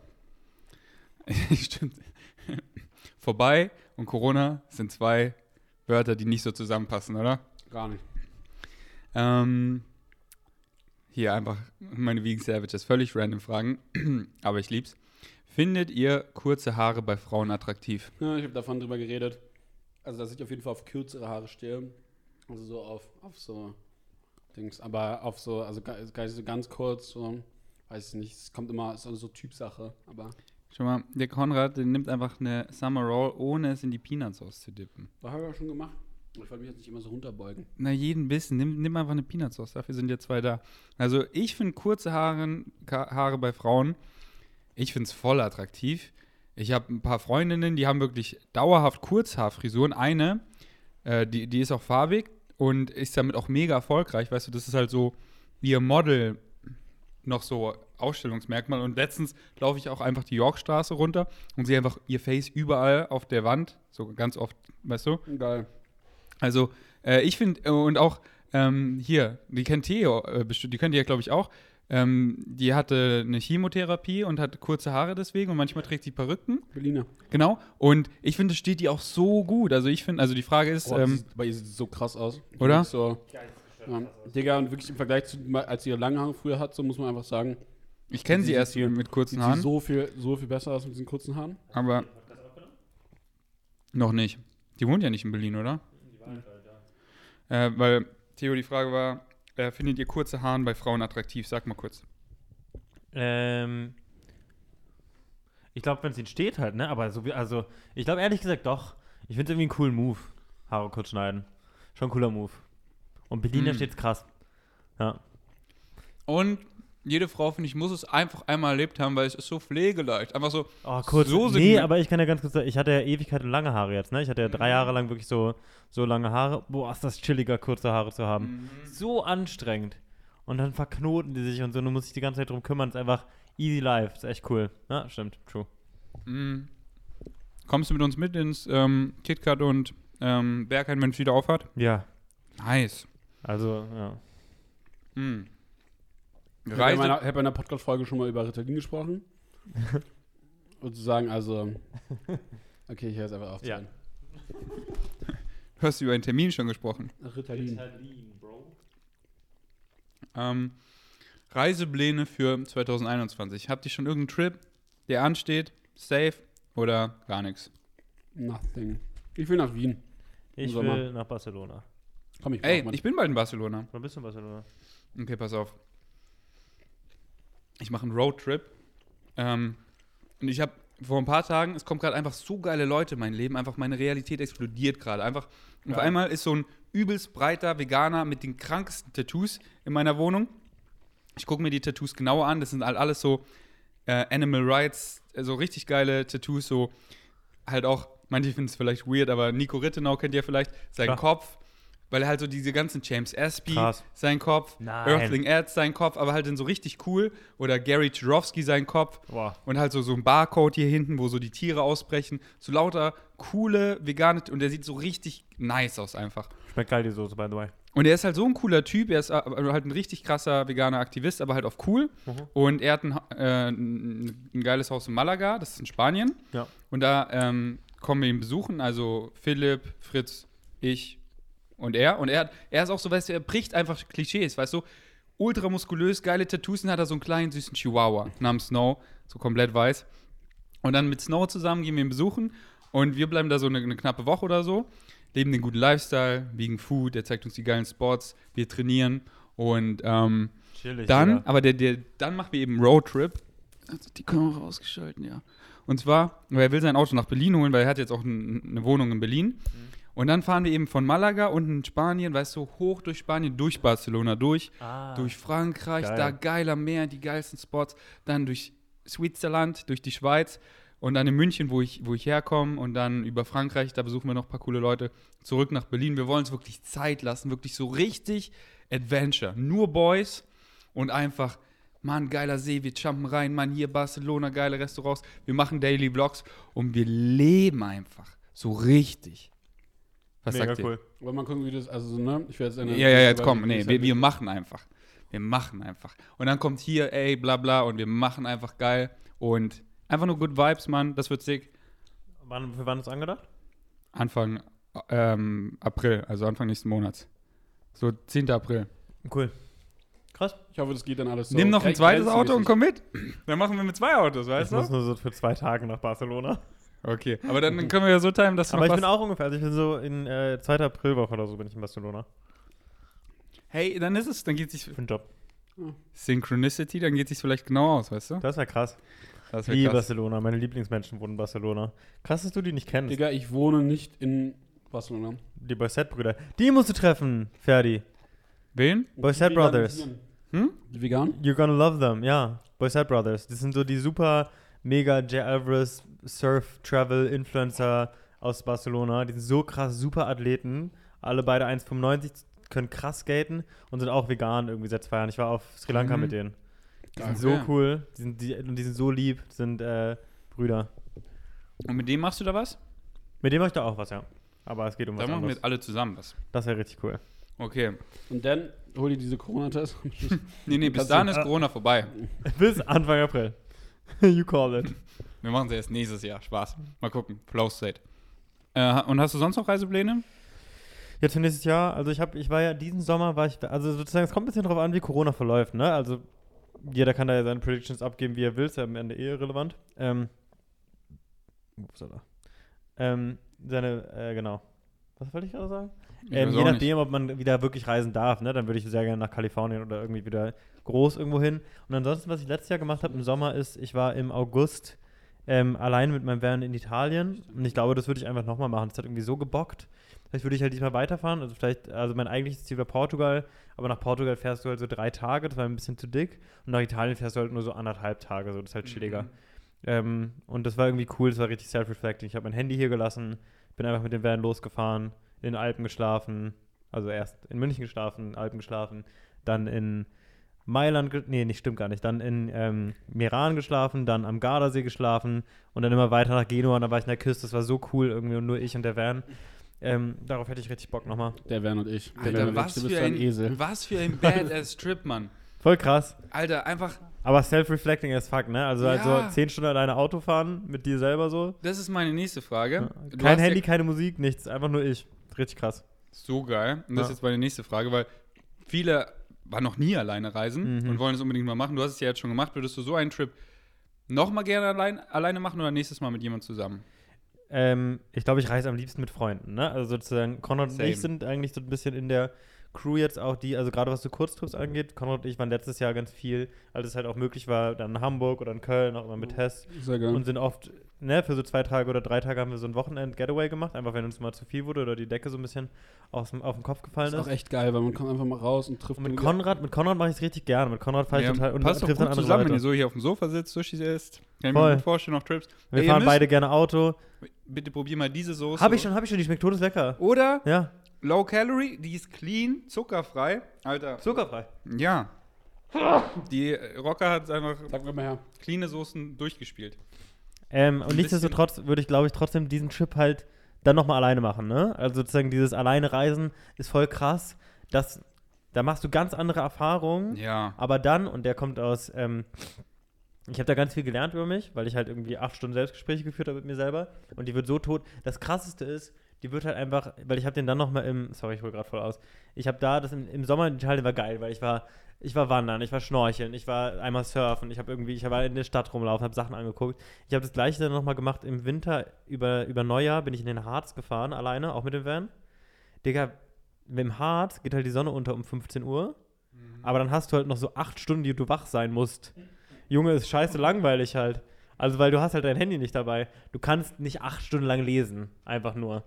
Stimmt. Vorbei und Corona sind zwei Wörter, die nicht so zusammenpassen, oder? Gar nicht. Ähm, hier einfach meine Vegan Savages, völlig random Fragen, aber ich lieb's. Findet ihr kurze Haare bei Frauen attraktiv? Ja, ich habe davon drüber geredet. Also, dass ich auf jeden Fall auf kürzere Haare stehe. Also so auf, auf so Dings. Aber auf so, also so ganz kurz, so, weiß ich nicht. Es kommt immer, ist also so Typsache. Aber Schau mal, der Konrad, der nimmt einfach eine Summer Roll, ohne es in die Peanuts auszudippen. das habe ich ja schon gemacht. Ich wollte mich jetzt nicht immer so runterbeugen. Na, jeden Bissen. Nimm, nimm einfach eine Peanut Sauce. Dafür sind ja zwei da. Also, ich finde kurze Haare, Haare bei Frauen, ich finde es voll attraktiv. Ich habe ein paar Freundinnen, die haben wirklich dauerhaft Kurzhaarfrisuren. Eine, äh, die, die ist auch farbig und ist damit auch mega erfolgreich. Weißt du, das ist halt so ihr Model noch so Ausstellungsmerkmal. Und letztens laufe ich auch einfach die Yorkstraße runter und sehe einfach ihr Face überall auf der Wand. So ganz oft, weißt du? Geil. Also, äh, ich finde, äh, und auch ähm, hier, die kennt Theo äh, bestimmt, die kennt ihr ja, glaube ich, auch. Ähm, die hatte eine Chemotherapie und hat kurze Haare deswegen und manchmal trägt sie Perücken. Berliner. Genau. Und ich finde, es steht die auch so gut. Also, ich finde, also die Frage ist, Oh, ähm, sieht, bei ihr sieht so krass aus. Oder? So, ja. Digga, und wirklich im Vergleich zu, als sie ihre langen Haare früher hat, so muss man einfach sagen, ich kenne sie sie erst hier- mit kurzen sieht sie Haaren, so viel, so viel besser aus mit diesen kurzen Haaren. aber noch nicht. Die wohnt ja nicht in Berlin, oder? Äh, weil, Theo, die Frage war, äh, findet ihr kurze Haaren bei Frauen attraktiv? Sag mal kurz. Ähm, ich glaube, wenn es ihnen steht halt, ne? Aber so wie, also, ich glaube ehrlich gesagt doch. Ich finde es irgendwie einen coolen Move. Haare kurz schneiden. Schon ein cooler Move. Und Berliner Hm. steht's krass. Ja. Und jede Frau, finde ich, muss es einfach einmal erlebt haben, weil es ist so pflegeleicht. Einfach so, Oh, kurz. So nee, aber ich kann ja ganz kurz sagen, ich hatte ja Ewigkeit und lange Haare jetzt, ne? Ich hatte ja Mhm. drei Jahre lang wirklich so, so lange Haare. Boah, ist das chilliger, kurze Haare zu Mhm. haben. So anstrengend. Und dann verknoten die sich und so, du musst dich die ganze Zeit drum kümmern. ist einfach easy life. Ist echt cool. Ja, stimmt. True. Mm. Kommst du mit uns mit ins ähm, KitKat und ähm, Bergheim, wenn es wieder aufhat? Ja. Nice. Also, ja. Mm. Ich habe in meiner, hab in einer Podcast-Folge schon mal über Ritalin gesprochen. Und zu sagen, also. Okay, ich höre es einfach auf. Ja. du hast über einen Termin schon gesprochen. Ritalin. Ähm, Reisepläne für 2021. Habt ihr schon irgendeinen Trip, der ansteht? Safe oder gar nichts? Nothing. Ich will nach Wien. Ich will nach Barcelona. Komm, ich Ey, ich bin bald in Barcelona. Wann bist du in Barcelona? Okay, pass auf. Ich mache einen Roadtrip. Ähm, und ich habe vor ein paar Tagen, es kommt gerade einfach so geile Leute in mein Leben, einfach meine Realität explodiert gerade. Einfach, und auf Ja. einmal ist so ein übelst breiter Veganer mit den krankesten Tattoos in meiner Wohnung. Ich gucke mir die Tattoos genauer an. Das sind halt alles so äh, Animal Rights, äh, so richtig geile Tattoos, so halt auch, manche finden es vielleicht weird, aber Nico Rittenau kennt ihr vielleicht, sein. Kopf, weil er halt so diese ganzen James Aspie, Krass. sein Kopf, Nein. Earthling Ads sein Kopf, aber halt dann so richtig cool. Oder Gary Turovsky sein Kopf. Boah. Und halt so, so ein Barcode hier hinten, wo so die Tiere ausbrechen. So lauter coole vegane. Und der sieht so richtig nice aus einfach. Schmeckt geil die Soße, by the way. Und er ist halt so ein cooler Typ. Er ist äh, halt ein richtig krasser veganer Aktivist, aber halt auf cool. Mhm. Und er hat ein, äh, ein geiles Haus in Malaga, das ist in Spanien. Ja. Und da ähm, kommen wir ihn besuchen. Also Philipp, Fritz, ich und er. Und er, hat, er ist auch so, weißt du, er bricht einfach Klischees, weißt du. Ultra muskulös, geile Tattoos und hat er so einen kleinen süßen Chihuahua namens Snow, so komplett weiß. Und dann mit Snow zusammen gehen wir ihn besuchen und wir bleiben da so eine, eine knappe Woche oder so, leben den guten Lifestyle, vegan Food, er zeigt uns die geilen Spots, wir trainieren und ähm, Chillig. dann, Digga. aber der, der, dann machen wir eben Roadtrip. Also die Kamera ausgeschalten, ja. Und zwar, weil er will sein Auto nach Berlin holen, weil er hat jetzt auch n- eine Wohnung in Berlin. Mhm. Und dann fahren wir eben von Malaga unten in Spanien, weißt du, hoch durch Spanien, durch Barcelona durch, Ah. durch Frankreich, geil. da geiler Meer, die geilsten Spots, dann durch Switzerland, durch die Schweiz und dann in München, wo ich, wo ich herkomme und dann über Frankreich, da besuchen wir noch ein paar coole Leute, zurück nach Berlin. Wir wollen uns wirklich Zeit lassen, wirklich so richtig Adventure. Nur Boys und einfach, Mann, geiler See, wir jumpen rein, Mann, hier Barcelona, geile Restaurants, wir machen Daily Vlogs und wir leben einfach so richtig. Was Mega sagt ihr? cool. Aber mal gucken, wie das, also so, ne? Ich werde jetzt eine- Ja, ja, jetzt komm, nee, das wir, wir machen einfach. Wir machen einfach. Und dann kommt hier, ey, bla bla, und wir machen einfach geil. Und einfach nur Good Vibes, Mann, das wird sick. Wann, für wann ist angedacht? Anfang ähm, April, also Anfang nächsten Monats. So 10. April. Cool. Krass. Ich hoffe, das geht dann alles so. Nimm noch ein zweites Auto und komm mit. Dann machen wir mit zwei Autos, Ich weißt muss du? nur so für zwei Tage nach Barcelona. Okay, aber dann können wir ja so timen, dass du Aber ich noch bin was... auch ungefähr, also ich bin so in äh, 2. Aprilwoche oder so bin ich in Barcelona. Hey, dann ist es, dann geht sich Für einen Job. Synchronicity, dann geht sich vielleicht genau aus, weißt du? Das wäre krass. Das Wie krass. Barcelona. Meine Lieblingsmenschen wohnen in Barcelona. Krass, dass du die nicht kennst. Digga, ich wohne nicht in Barcelona. Die Boyset-Brüder. Die musst du treffen, Ferdi. Wen? Boyset Brothers. Hm? Die vegan? You're gonna love them, ja. Boyset Brothers. Das sind so die super mega J. Alvarez Surf Travel Influencer aus Barcelona. Die sind so krass, super Athleten. Alle beide 1,95, können krass skaten und sind auch vegan irgendwie seit zwei Jahren. Ich war auf Sri Lanka Mhm. mit denen. Die Geil. sind so cool. Die sind, die, und die sind so lieb. Die sind äh, Brüder. Und mit dem machst du da was? Mit dem mache ich da auch was, ja. Aber es geht um was Da machen wir anderes. jetzt alle zusammen was. Das wäre richtig cool. Okay. Und dann hol dir diese Corona-Test. Nee, nee, bis dahin ist Corona vorbei. Bis Anfang April. you call it. Wir machen sie erst nächstes Jahr. Spaß. Mal gucken. Flow State. Äh, und hast du sonst noch Reisepläne? Jetzt für nächstes Jahr, also ich habe, ich war ja diesen Sommer, war ich, also sozusagen, es kommt ein bisschen drauf an, wie Corona verläuft, ne? Also jeder kann da ja seine Predictions abgeben, wie er will, ist ja am Ende eh irrelevant. Ähm, upsala. ähm, seine, äh, genau. Was wollte ich gerade sagen? Ähm, je nachdem, ob man wieder wirklich reisen darf, ne? Dann würde ich sehr gerne nach Kalifornien oder irgendwie wieder groß irgendwo hin. Und ansonsten, was ich letztes Jahr gemacht habe im Sommer, ist, ich war im August ähm, allein mit meinem Van in Italien. Und ich glaube, das würde ich einfach nochmal machen. Das hat irgendwie so gebockt. Vielleicht würde ich halt diesmal weiterfahren. Also vielleicht, also mein eigentliches Ziel war Portugal, aber nach Portugal fährst du halt so drei Tage, das war ein bisschen zu dick. Und nach Italien fährst du halt nur so anderthalb Tage, so das ist halt chilliger. Mhm. Ähm, und das war irgendwie cool, das war richtig self-reflecting. Ich habe mein Handy hier gelassen, bin einfach mit dem Van losgefahren, in den Alpen geschlafen, also erst in München geschlafen, Alpen geschlafen, dann in Mailand, nee, nicht stimmt gar nicht, dann in ähm, Meran geschlafen, dann am Gardasee geschlafen und dann immer weiter nach Genua und dann war ich in der Küste, das war so cool irgendwie und nur ich und der Van. Ähm, darauf hätte ich richtig Bock nochmal. Der Van und ich. Der Alter, Van und was ich. Du bist für, ein Esel. was für ein Badass-Trip, Mann. Voll krass. Alter, einfach, Aber self-reflecting as fuck, ne? Also, Ja. also zehn Stunden alleine Auto fahren mit dir selber so. das ist meine nächste Frage. Du Kein Handy, Ja, keine Musik, nichts. Einfach nur ich. Richtig krass. so geil. Und das Ja. ist jetzt meine nächste Frage, weil viele waren noch nie alleine reisen Mhm. und wollen es unbedingt mal machen. Du hast es ja jetzt schon gemacht. Würdest du so einen Trip nochmal gerne allein, alleine machen oder nächstes Mal mit jemand zusammen? Ähm, ich glaube, ich reise am liebsten mit Freunden, ne? Also sozusagen, Konrad und Same. ich sind eigentlich so ein bisschen in der Crew jetzt auch die, also gerade was so Kurztrips angeht, Konrad und ich waren letztes Jahr ganz viel, als es halt auch möglich war, dann in Hamburg oder in Köln, auch immer mit Hess Sehr geil. und sind oft, ne, für so zwei Tage oder drei Tage haben wir so ein Wochenend-Getaway gemacht, einfach wenn uns mal zu viel wurde oder die Decke so ein bisschen aus dem, auf den Kopf gefallen Das ist. ist auch echt geil, weil man kommt einfach mal raus und trifft Und mit Konrad, mit Konrad mache ich es richtig gerne. Mit Konrad fahre ich Ja, total und passt trifft dann andere zusammen, wenn ihr Leute. so hier auf dem Sofa sitzt, Sushi isst. Kann ich Voll. mir gut vorstellen, auf Trips. Wir Ey, fahren müsst- beide gerne Auto. Bitte probier mal diese Soße. Habe ich schon, habe ich schon, die schmeckt todeslecker. Oder Ja, Low Calorie, die ist clean, zuckerfrei. Alter, zuckerfrei. ja. Die Rocker hat einfach Sag mal her. cleane Soßen durchgespielt. Ähm, und nichtsdestotrotz würde ich, glaube ich, trotzdem diesen Trip halt dann nochmal alleine machen, ne? Also sozusagen dieses alleine Reisen ist voll krass. Das, da machst du ganz andere Erfahrungen. Ja. Aber dann, und der kommt aus, ähm, ich habe da ganz viel gelernt über mich, weil ich halt irgendwie acht Stunden Selbstgespräche geführt habe mit mir selber. Und die wird so tot. Das Krasseste ist, die wird halt einfach, weil ich habe den dann nochmal im, sorry, ich hole gerade voll aus. Ich habe da, das im, im Sommer in Italien war geil, weil ich war, ich war wandern, ich war schnorcheln, ich war einmal surfen, ich habe irgendwie, ich war in der Stadt rumlaufen, habe Sachen angeguckt. Ich habe das gleiche dann nochmal gemacht im Winter, über, über Neujahr bin ich in den Harz gefahren, alleine, auch mit dem Van. Digga, im Harz geht halt die Sonne unter um 15 Uhr. Aber dann hast du halt noch so acht Stunden, die du wach sein musst. Junge, ist scheiße langweilig halt. Also, weil du hast halt dein Handy nicht dabei. Du kannst nicht acht Stunden lang lesen. Einfach nur.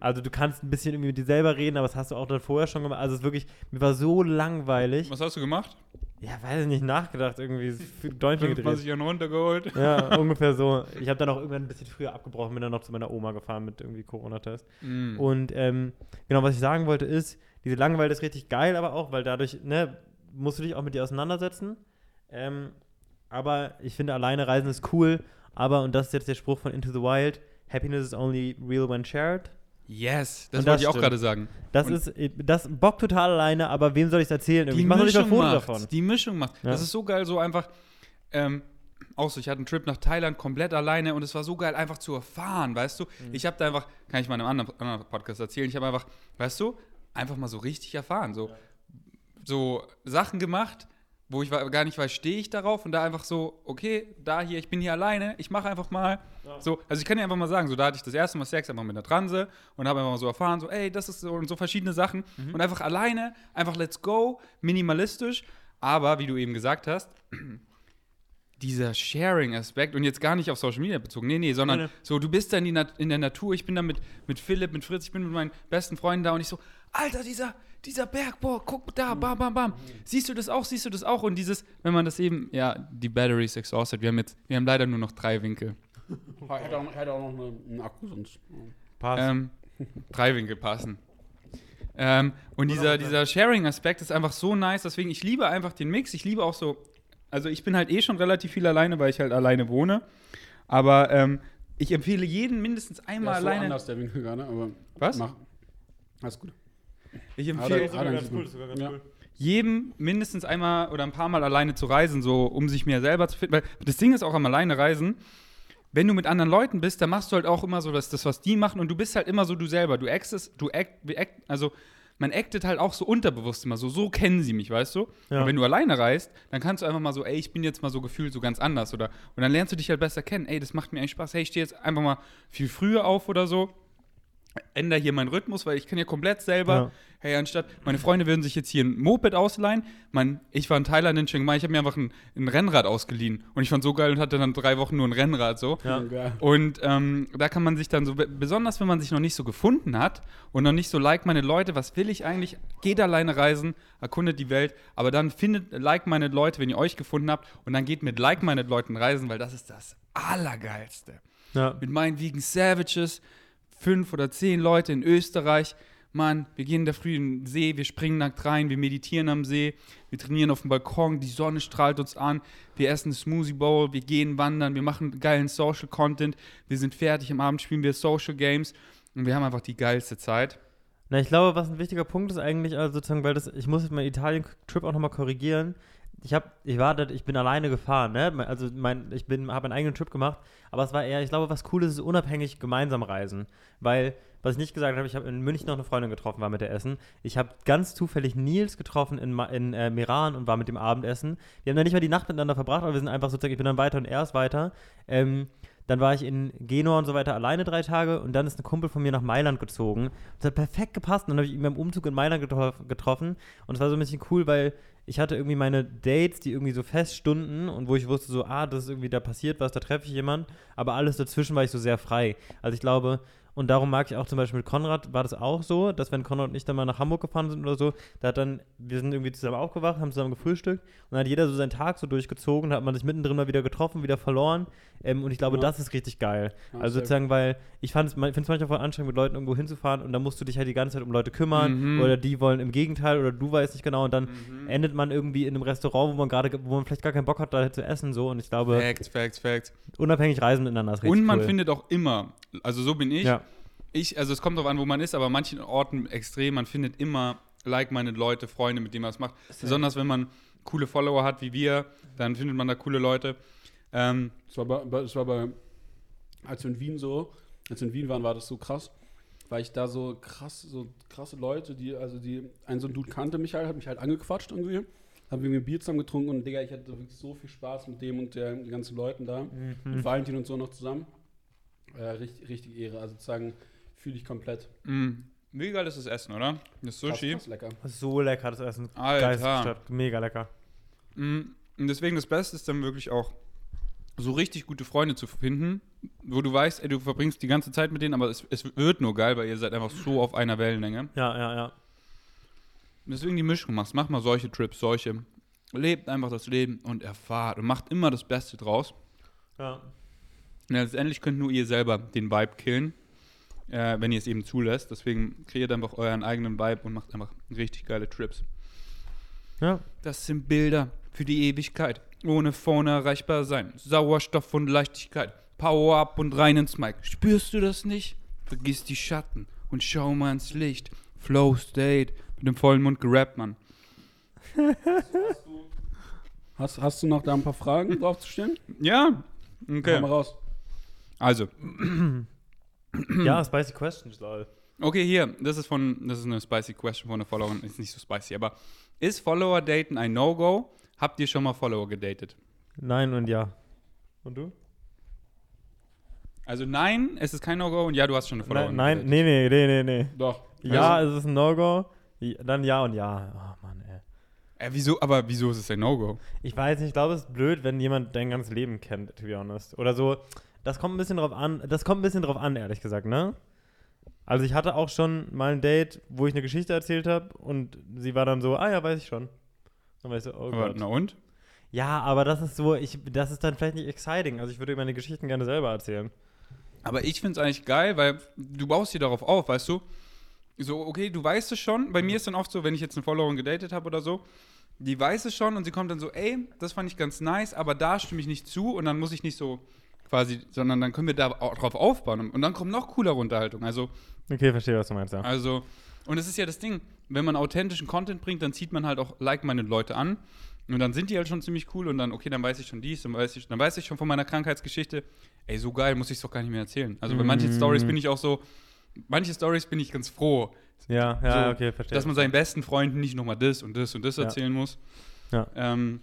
Also, du kannst ein bisschen irgendwie mit dir selber reden, aber das hast du auch dann vorher schon gemacht. Also, es ist wirklich, mir war so langweilig. Was hast du gemacht? Ja, weiß ich nicht, nachgedacht irgendwie. Däumchen gedreht. 25 Jahren runtergeholt. Ja, ungefähr so. Ich habe dann auch irgendwann ein bisschen früher abgebrochen, bin dann noch zu meiner Oma gefahren mit irgendwie Corona-Test. Mm. Und ähm, genau, was ich sagen wollte ist, diese Langeweile ist richtig geil, aber auch, weil dadurch, ne, musst du dich auch mit dir auseinandersetzen. Ähm, aber ich finde, alleine reisen ist cool. Aber, und das ist jetzt der Spruch von Into the Wild, Happiness is only real when shared. Yes, das Und wollte das ich auch gerade sagen. Das Und- ist, das bockt total alleine, aber wem soll ich es erzählen? Die Ich mache nicht ein Foto macht's, davon. Die Mischung macht. Ja. Das ist so geil, so einfach. Ähm, auch so, ich hatte einen Trip nach Thailand komplett alleine und es war so geil, einfach zu erfahren, weißt du? Mhm. Ich habe da einfach, kann ich mal in einem anderen, anderen Podcast erzählen, ich habe einfach, weißt du, einfach mal so richtig erfahren. So, so Sachen gemacht, wo ich gar nicht weiß, stehe ich darauf und da einfach so, okay, da hier, ich bin hier alleine, ich mache einfach mal. So, also ich kann dir einfach mal sagen, so da hatte ich das erste Mal Sex einfach mit einer Transe und habe einfach mal so erfahren, so, ey, das ist so und so verschiedene Sachen Mhm. und einfach alleine, einfach let's go, minimalistisch, aber wie du eben gesagt hast, dieser Sharing-Aspekt und jetzt gar nicht auf Social Media bezogen, nee, nee, sondern nee. so, du bist dann in, in der Natur, ich bin da mit, mit Philipp, mit Fritz, ich bin mit meinen besten Freunden da und ich so, Alter, dieser, dieser Berg, boah, guck da, bam, bam, bam. Siehst du das auch, siehst du das auch? Und dieses, wenn man das eben, ja, die Battery is exhausted, wir haben jetzt, wir haben leider nur noch drei Winkel. Hätte auch, hätte auch noch eine, einen Akku sonst. Passt. Ähm, drei Winkel passen. Ähm, und dieser, dieser Sharing-Aspekt ist einfach so nice, deswegen, ich liebe einfach den Mix. Ich liebe auch so, also ich bin halt eh schon relativ viel alleine, weil ich halt alleine wohne. Aber ähm, ich empfehle jeden mindestens einmal Ja, ist so alleine. anders, der Winkel gerade, aber. Was? Mach. Alles gut. Ich Aber empfehle Ah, ganz cool, sogar ganz Ja. cool. jedem mindestens einmal oder ein paar Mal alleine zu reisen, so um sich mehr selber zu finden. Weil das Ding ist auch am alleine reisen. Wenn du mit anderen Leuten bist, dann machst du halt auch immer so das, das was die machen und du bist halt immer so du selber. Du actest, du act, act, also man actet halt auch so unterbewusst immer so. So kennen sie mich, weißt du? Ja. Und wenn du alleine reist, dann kannst du einfach mal so, ey, ich bin jetzt mal so gefühlt so ganz anders oder und dann lernst du dich halt besser kennen. Ey, das macht mir eigentlich Spaß. Hey, ich stehe jetzt einfach mal viel früher auf oder so. Ändere hier meinen Rhythmus, weil ich kann ja komplett selber. Ja. Hey, anstatt, meine Freunde würden sich jetzt hier ein Moped ausleihen. Mein, ich war in Thailand in Chiang Mai, ich habe mir einfach ein, ein Rennrad ausgeliehen. Und ich fand so geil und hatte dann drei Wochen nur ein Rennrad so. Ja. Geil. Und ähm, da kann man sich dann so, be- besonders wenn man sich noch nicht so gefunden hat und noch nicht so like meine Leute, was will ich eigentlich? Geht alleine reisen, erkundet die Welt, aber dann findet like meine Leute, wenn ihr euch gefunden habt und dann geht mit like meine Leuten reisen, weil das ist das Allergeilste Ja. mit meinen Vegan Savages, fünf oder zehn Leute in Österreich. Mann, wir gehen in der Früh in den See, wir springen nackt rein, wir meditieren am See, wir trainieren auf dem Balkon, die Sonne strahlt uns an, wir essen Smoothie Bowl, wir gehen wandern, wir machen geilen Social Content, wir sind fertig, am Abend spielen wir Social Games und wir haben einfach die geilste Zeit. Na, ich glaube, was ein wichtiger Punkt ist eigentlich, also sozusagen, weil das, ich muss jetzt meinen Italien-Trip auch nochmal korrigieren. Ich habe, ich war, dort- ich bin alleine gefahren, ne? Also mein, ich bin, habe einen eigenen Trip gemacht, aber es war eher, ich glaube, was cool ist, ist unabhängig gemeinsam reisen, weil was ich nicht gesagt habe, ich habe in München noch eine Freundin getroffen, war mit der Essen. Ich habe ganz zufällig Nils getroffen in, in äh, Meran und war mit dem Abendessen. Wir haben dann nicht mal die Nacht miteinander verbracht, aber wir sind einfach sozusagen, ich bin dann weiter und er ist weiter. Ähm, dann war ich in Genua und so weiter alleine drei Tage und dann ist ein Kumpel von mir nach Mailand gezogen. Das hat perfekt gepasst. Und dann habe ich ihn beim Umzug in Mailand getrof getroffen. Und es war so ein bisschen cool, weil ich hatte irgendwie meine Dates, die irgendwie so feststunden und wo ich wusste so, ah, das ist irgendwie, da passiert was, da treffe ich jemanden. Aber alles dazwischen war ich so sehr frei. Also ich glaube, und darum mag ich auch zum Beispiel mit Konrad, war das auch so, dass wenn Konrad und ich dann mal nach Hamburg gefahren sind oder so, da hat dann, wir sind irgendwie zusammen aufgewacht, haben zusammen gefrühstückt und dann hat jeder so seinen Tag so durchgezogen, da hat man sich mittendrin mal wieder getroffen, wieder verloren. Ähm, und ich glaube, Ja. das ist richtig geil. Ja, also sozusagen, weil ich finde es manchmal voll anstrengend, mit Leuten irgendwo hinzufahren und dann musst du dich halt die ganze Zeit um Leute kümmern Mhm. oder die wollen im Gegenteil oder du weißt nicht genau und dann endet man irgendwie in einem Restaurant, wo man gerade, wo man vielleicht gar keinen Bock hat, da zu essen so und ich glaube, Facts, Facts, Facts. unabhängig reisen miteinander ist richtig Und man cool. findet auch immer, also so bin ich, ja. Ich, also es kommt darauf an, wo man ist, aber an manchen Orten extrem, man findet immer like-minded Leute, Freunde, mit denen man es macht. Besonders wenn man coole Follower hat wie wir, dann findet man da coole Leute. Ähm, Es war, bei, es war bei, als wir in Wien so, als wir in Wien waren, war das so krass, weil ich da so krass, so krasse Leute, die, also die, ein so ein Dude kannte mich halt, hat mich halt angequatscht irgendwie, haben wir mir Bier zusammen getrunken und Digga, ich hatte wirklich so viel Spaß mit dem und der, den ganzen Leuten da, mit Valentin und so noch zusammen. Äh, richtig, richtig Ehre, also sozusagen fühle ich komplett. mh, wie geil ist das Essen, oder? Das Sushi. Krass, krass lecker. So lecker, das Essen. Alter. Mega lecker. Mm, Und deswegen das Beste ist dann wirklich auch, so richtig gute Freunde zu finden, wo du weißt, ey, du verbringst die ganze Zeit mit denen, aber es, es wird nur geil, weil ihr seid einfach so auf einer Wellenlänge. Ja, ja, ja. Und deswegen die Mischung machst. Mach mal solche Trips, solche. Lebt einfach das Leben und erfahrt und macht immer das Beste draus. Ja. Und letztendlich könnt nur ihr selber den Vibe killen, äh, wenn ihr es eben zulässt. Deswegen kreiert einfach euren eigenen Vibe und macht einfach richtig geile Trips. Ja. Das sind Bilder für die Ewigkeit. Ohne vorne erreichbar sein. Sauerstoff und Leichtigkeit. Power up und rein ins Mic. Spürst du das nicht? Vergiss die Schatten und schau mal ins Licht. Flow State. Mit dem vollen Mund gerappt, Mann. Hast, hast du noch da ein paar Fragen drauf zu stehen? Ja? Komm mal Okay. raus. Also, ja, spicy questions, lol. okay, hier. Das ist von, das ist eine spicy question von einer Followerin. Ist nicht so spicy, aber ist Follower daten ein No-Go? Habt ihr schon mal Follower gedatet? Nein und ja. Und du? Also nein, es ist kein No-Go und ja, du hast schon eine Followerin Nein, nein, nee, nee, nee, nee, nee. Doch. Ja, es ist ein No-Go. Dann ja und ja. Oh Mann, ey. Äh, wieso, aber wieso ist es ein No-Go? Ich weiß nicht, ich glaube, es ist blöd, wenn jemand dein ganzes Leben kennt, to be honest. Oder so, das kommt ein bisschen drauf an, das kommt ein bisschen drauf an, ehrlich gesagt, ne? Also ich hatte auch schon mal ein Date, wo ich eine Geschichte erzählt habe und sie war dann so, ah ja, weiß ich schon. Dann war ich so, oh Aber, Gott. na und? Ja, aber das ist so, ich, das ist dann vielleicht nicht exciting. Also ich würde meine Geschichten gerne selber erzählen. Aber ich finde es eigentlich geil, weil du baust dir darauf auf, weißt du? So, okay, du weißt es schon. Bei mir ist dann oft so, wenn ich jetzt eine Followerin gedatet habe oder so, die weiß es schon und sie kommt dann so, ey, das fand ich ganz nice, aber da stimme ich nicht zu und dann muss ich nicht so quasi, sondern dann können wir da au- drauf aufbauen und dann kommt noch coolere Unterhaltung. Also, Okay, verstehe, was du meinst, ja. also, und es ist ja das Ding, wenn man authentischen Content bringt, dann zieht man halt auch like-minded Leute an. Und dann sind die halt schon ziemlich cool und dann, okay, dann weiß ich schon dies, dann weiß ich, dann weiß ich schon von meiner Krankheitsgeschichte, ey, so geil, muss ich es doch gar nicht mehr erzählen. Also bei manchen Mm. Stories bin ich auch so, manche Stories bin ich ganz froh, Ja, ja, so, okay, verstehe. dass man seinen besten Freunden nicht nochmal das und das und das Ja. erzählen muss. Ja. Ähm,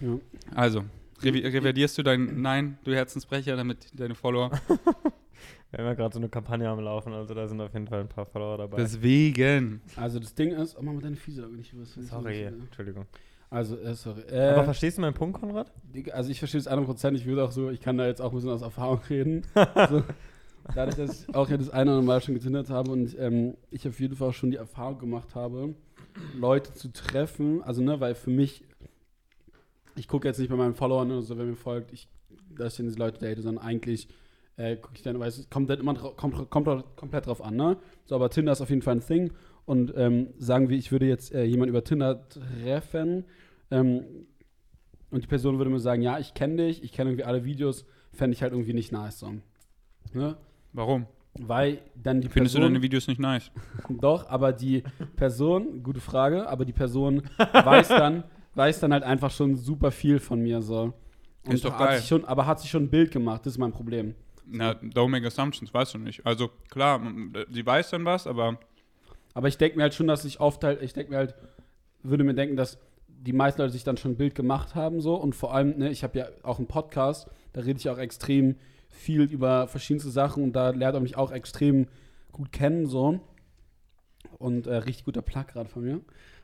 Ja. also, revidierst du dein Nein, du Herzensbrecher, damit deine Follower. Wir haben ja gerade so eine Kampagne am Laufen, also da sind auf jeden Fall ein paar Follower dabei. Deswegen. Also das Ding ist, oh, mach mal deine Füße aber nicht was. Sorry, Entschuldigung. Also, äh, sorry. Aber Äh, verstehst du meinen Punkt, Konrad? Also ich verstehe es 100%. Ich würde auch so, ich kann da jetzt auch ein bisschen aus Erfahrung reden. so, dadurch, dass ich auch ja das eine oder andere Mal schon getindert habe und ähm, ich auf jeden Fall auch schon die Erfahrung gemacht habe, Leute zu treffen. Also, ne, weil für mich, ich gucke jetzt nicht bei meinen Followern oder so, wer mir folgt, ich, dass ich dann diese Leute date, sondern eigentlich äh, gucke ich dann, weil es kommt dann immer kommt, kommt komplett drauf an, ne? So, aber Tinder ist auf jeden Fall ein Thing. Und ähm, sagen wir, ich würde jetzt äh, jemanden über Tinder treffen ähm, und die Person würde mir sagen, ja, ich kenne dich, ich kenne irgendwie alle Videos, fände ich halt irgendwie nicht nice so. Ne? Warum? Weil dann die Findest du Person, deine Videos nicht nice? doch, aber die Person, gute Frage, aber die Person weiß dann, weiß dann halt einfach schon super viel von mir so. Und Ist doch hat geil. Sich schon, aber hat sich schon ein Bild gemacht, das ist mein Problem. Na, don't make assumptions, weißt du nicht. Also, klar, sie weiß dann was, aber Aber ich denke mir halt schon, dass ich oft halt, ich denke mir halt, würde mir denken, dass die meisten Leute sich dann schon ein Bild gemacht haben so und vor allem, ne, ich habe ja auch einen Podcast, da rede ich auch extrem viel über verschiedenste Sachen und da lernt man mich auch extrem gut kennen so und äh, richtig guter Plug gerade von mir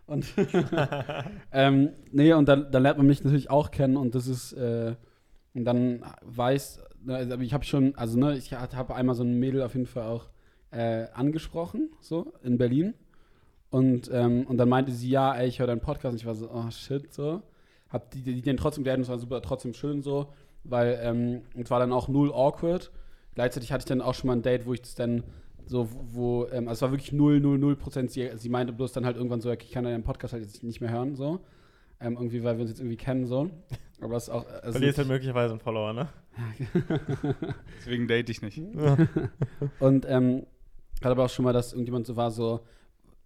und ähm, nee und dann, dann lernt man mich natürlich auch kennen und das ist äh, und dann weiß, ne, also ich habe schon, also ne, ich habe einmal so ein Mädel auf jeden Fall auch äh, angesprochen, so in Berlin. Und, ähm, und dann meinte sie, ja, ey, ich höre deinen Podcast. Und ich war so, oh shit, so. Hab die, die, die den trotzdem gelernt, es war super, trotzdem schön so, weil ähm, es war dann auch null awkward. Gleichzeitig hatte ich dann auch schon mal ein Date, wo ich das dann so, wo, ähm, also es war wirklich null, null, null Prozent. Sie, sie meinte bloß dann halt irgendwann so, ich kann deinen Podcast halt jetzt nicht mehr hören, so. Ähm, irgendwie, weil wir uns jetzt irgendwie kennen, so. Aber es ist auch. Also Verlierst halt möglicherweise einen Follower, ne? deswegen date ich nicht. Und ähm, hatte aber auch schon mal, dass irgendjemand so war, so,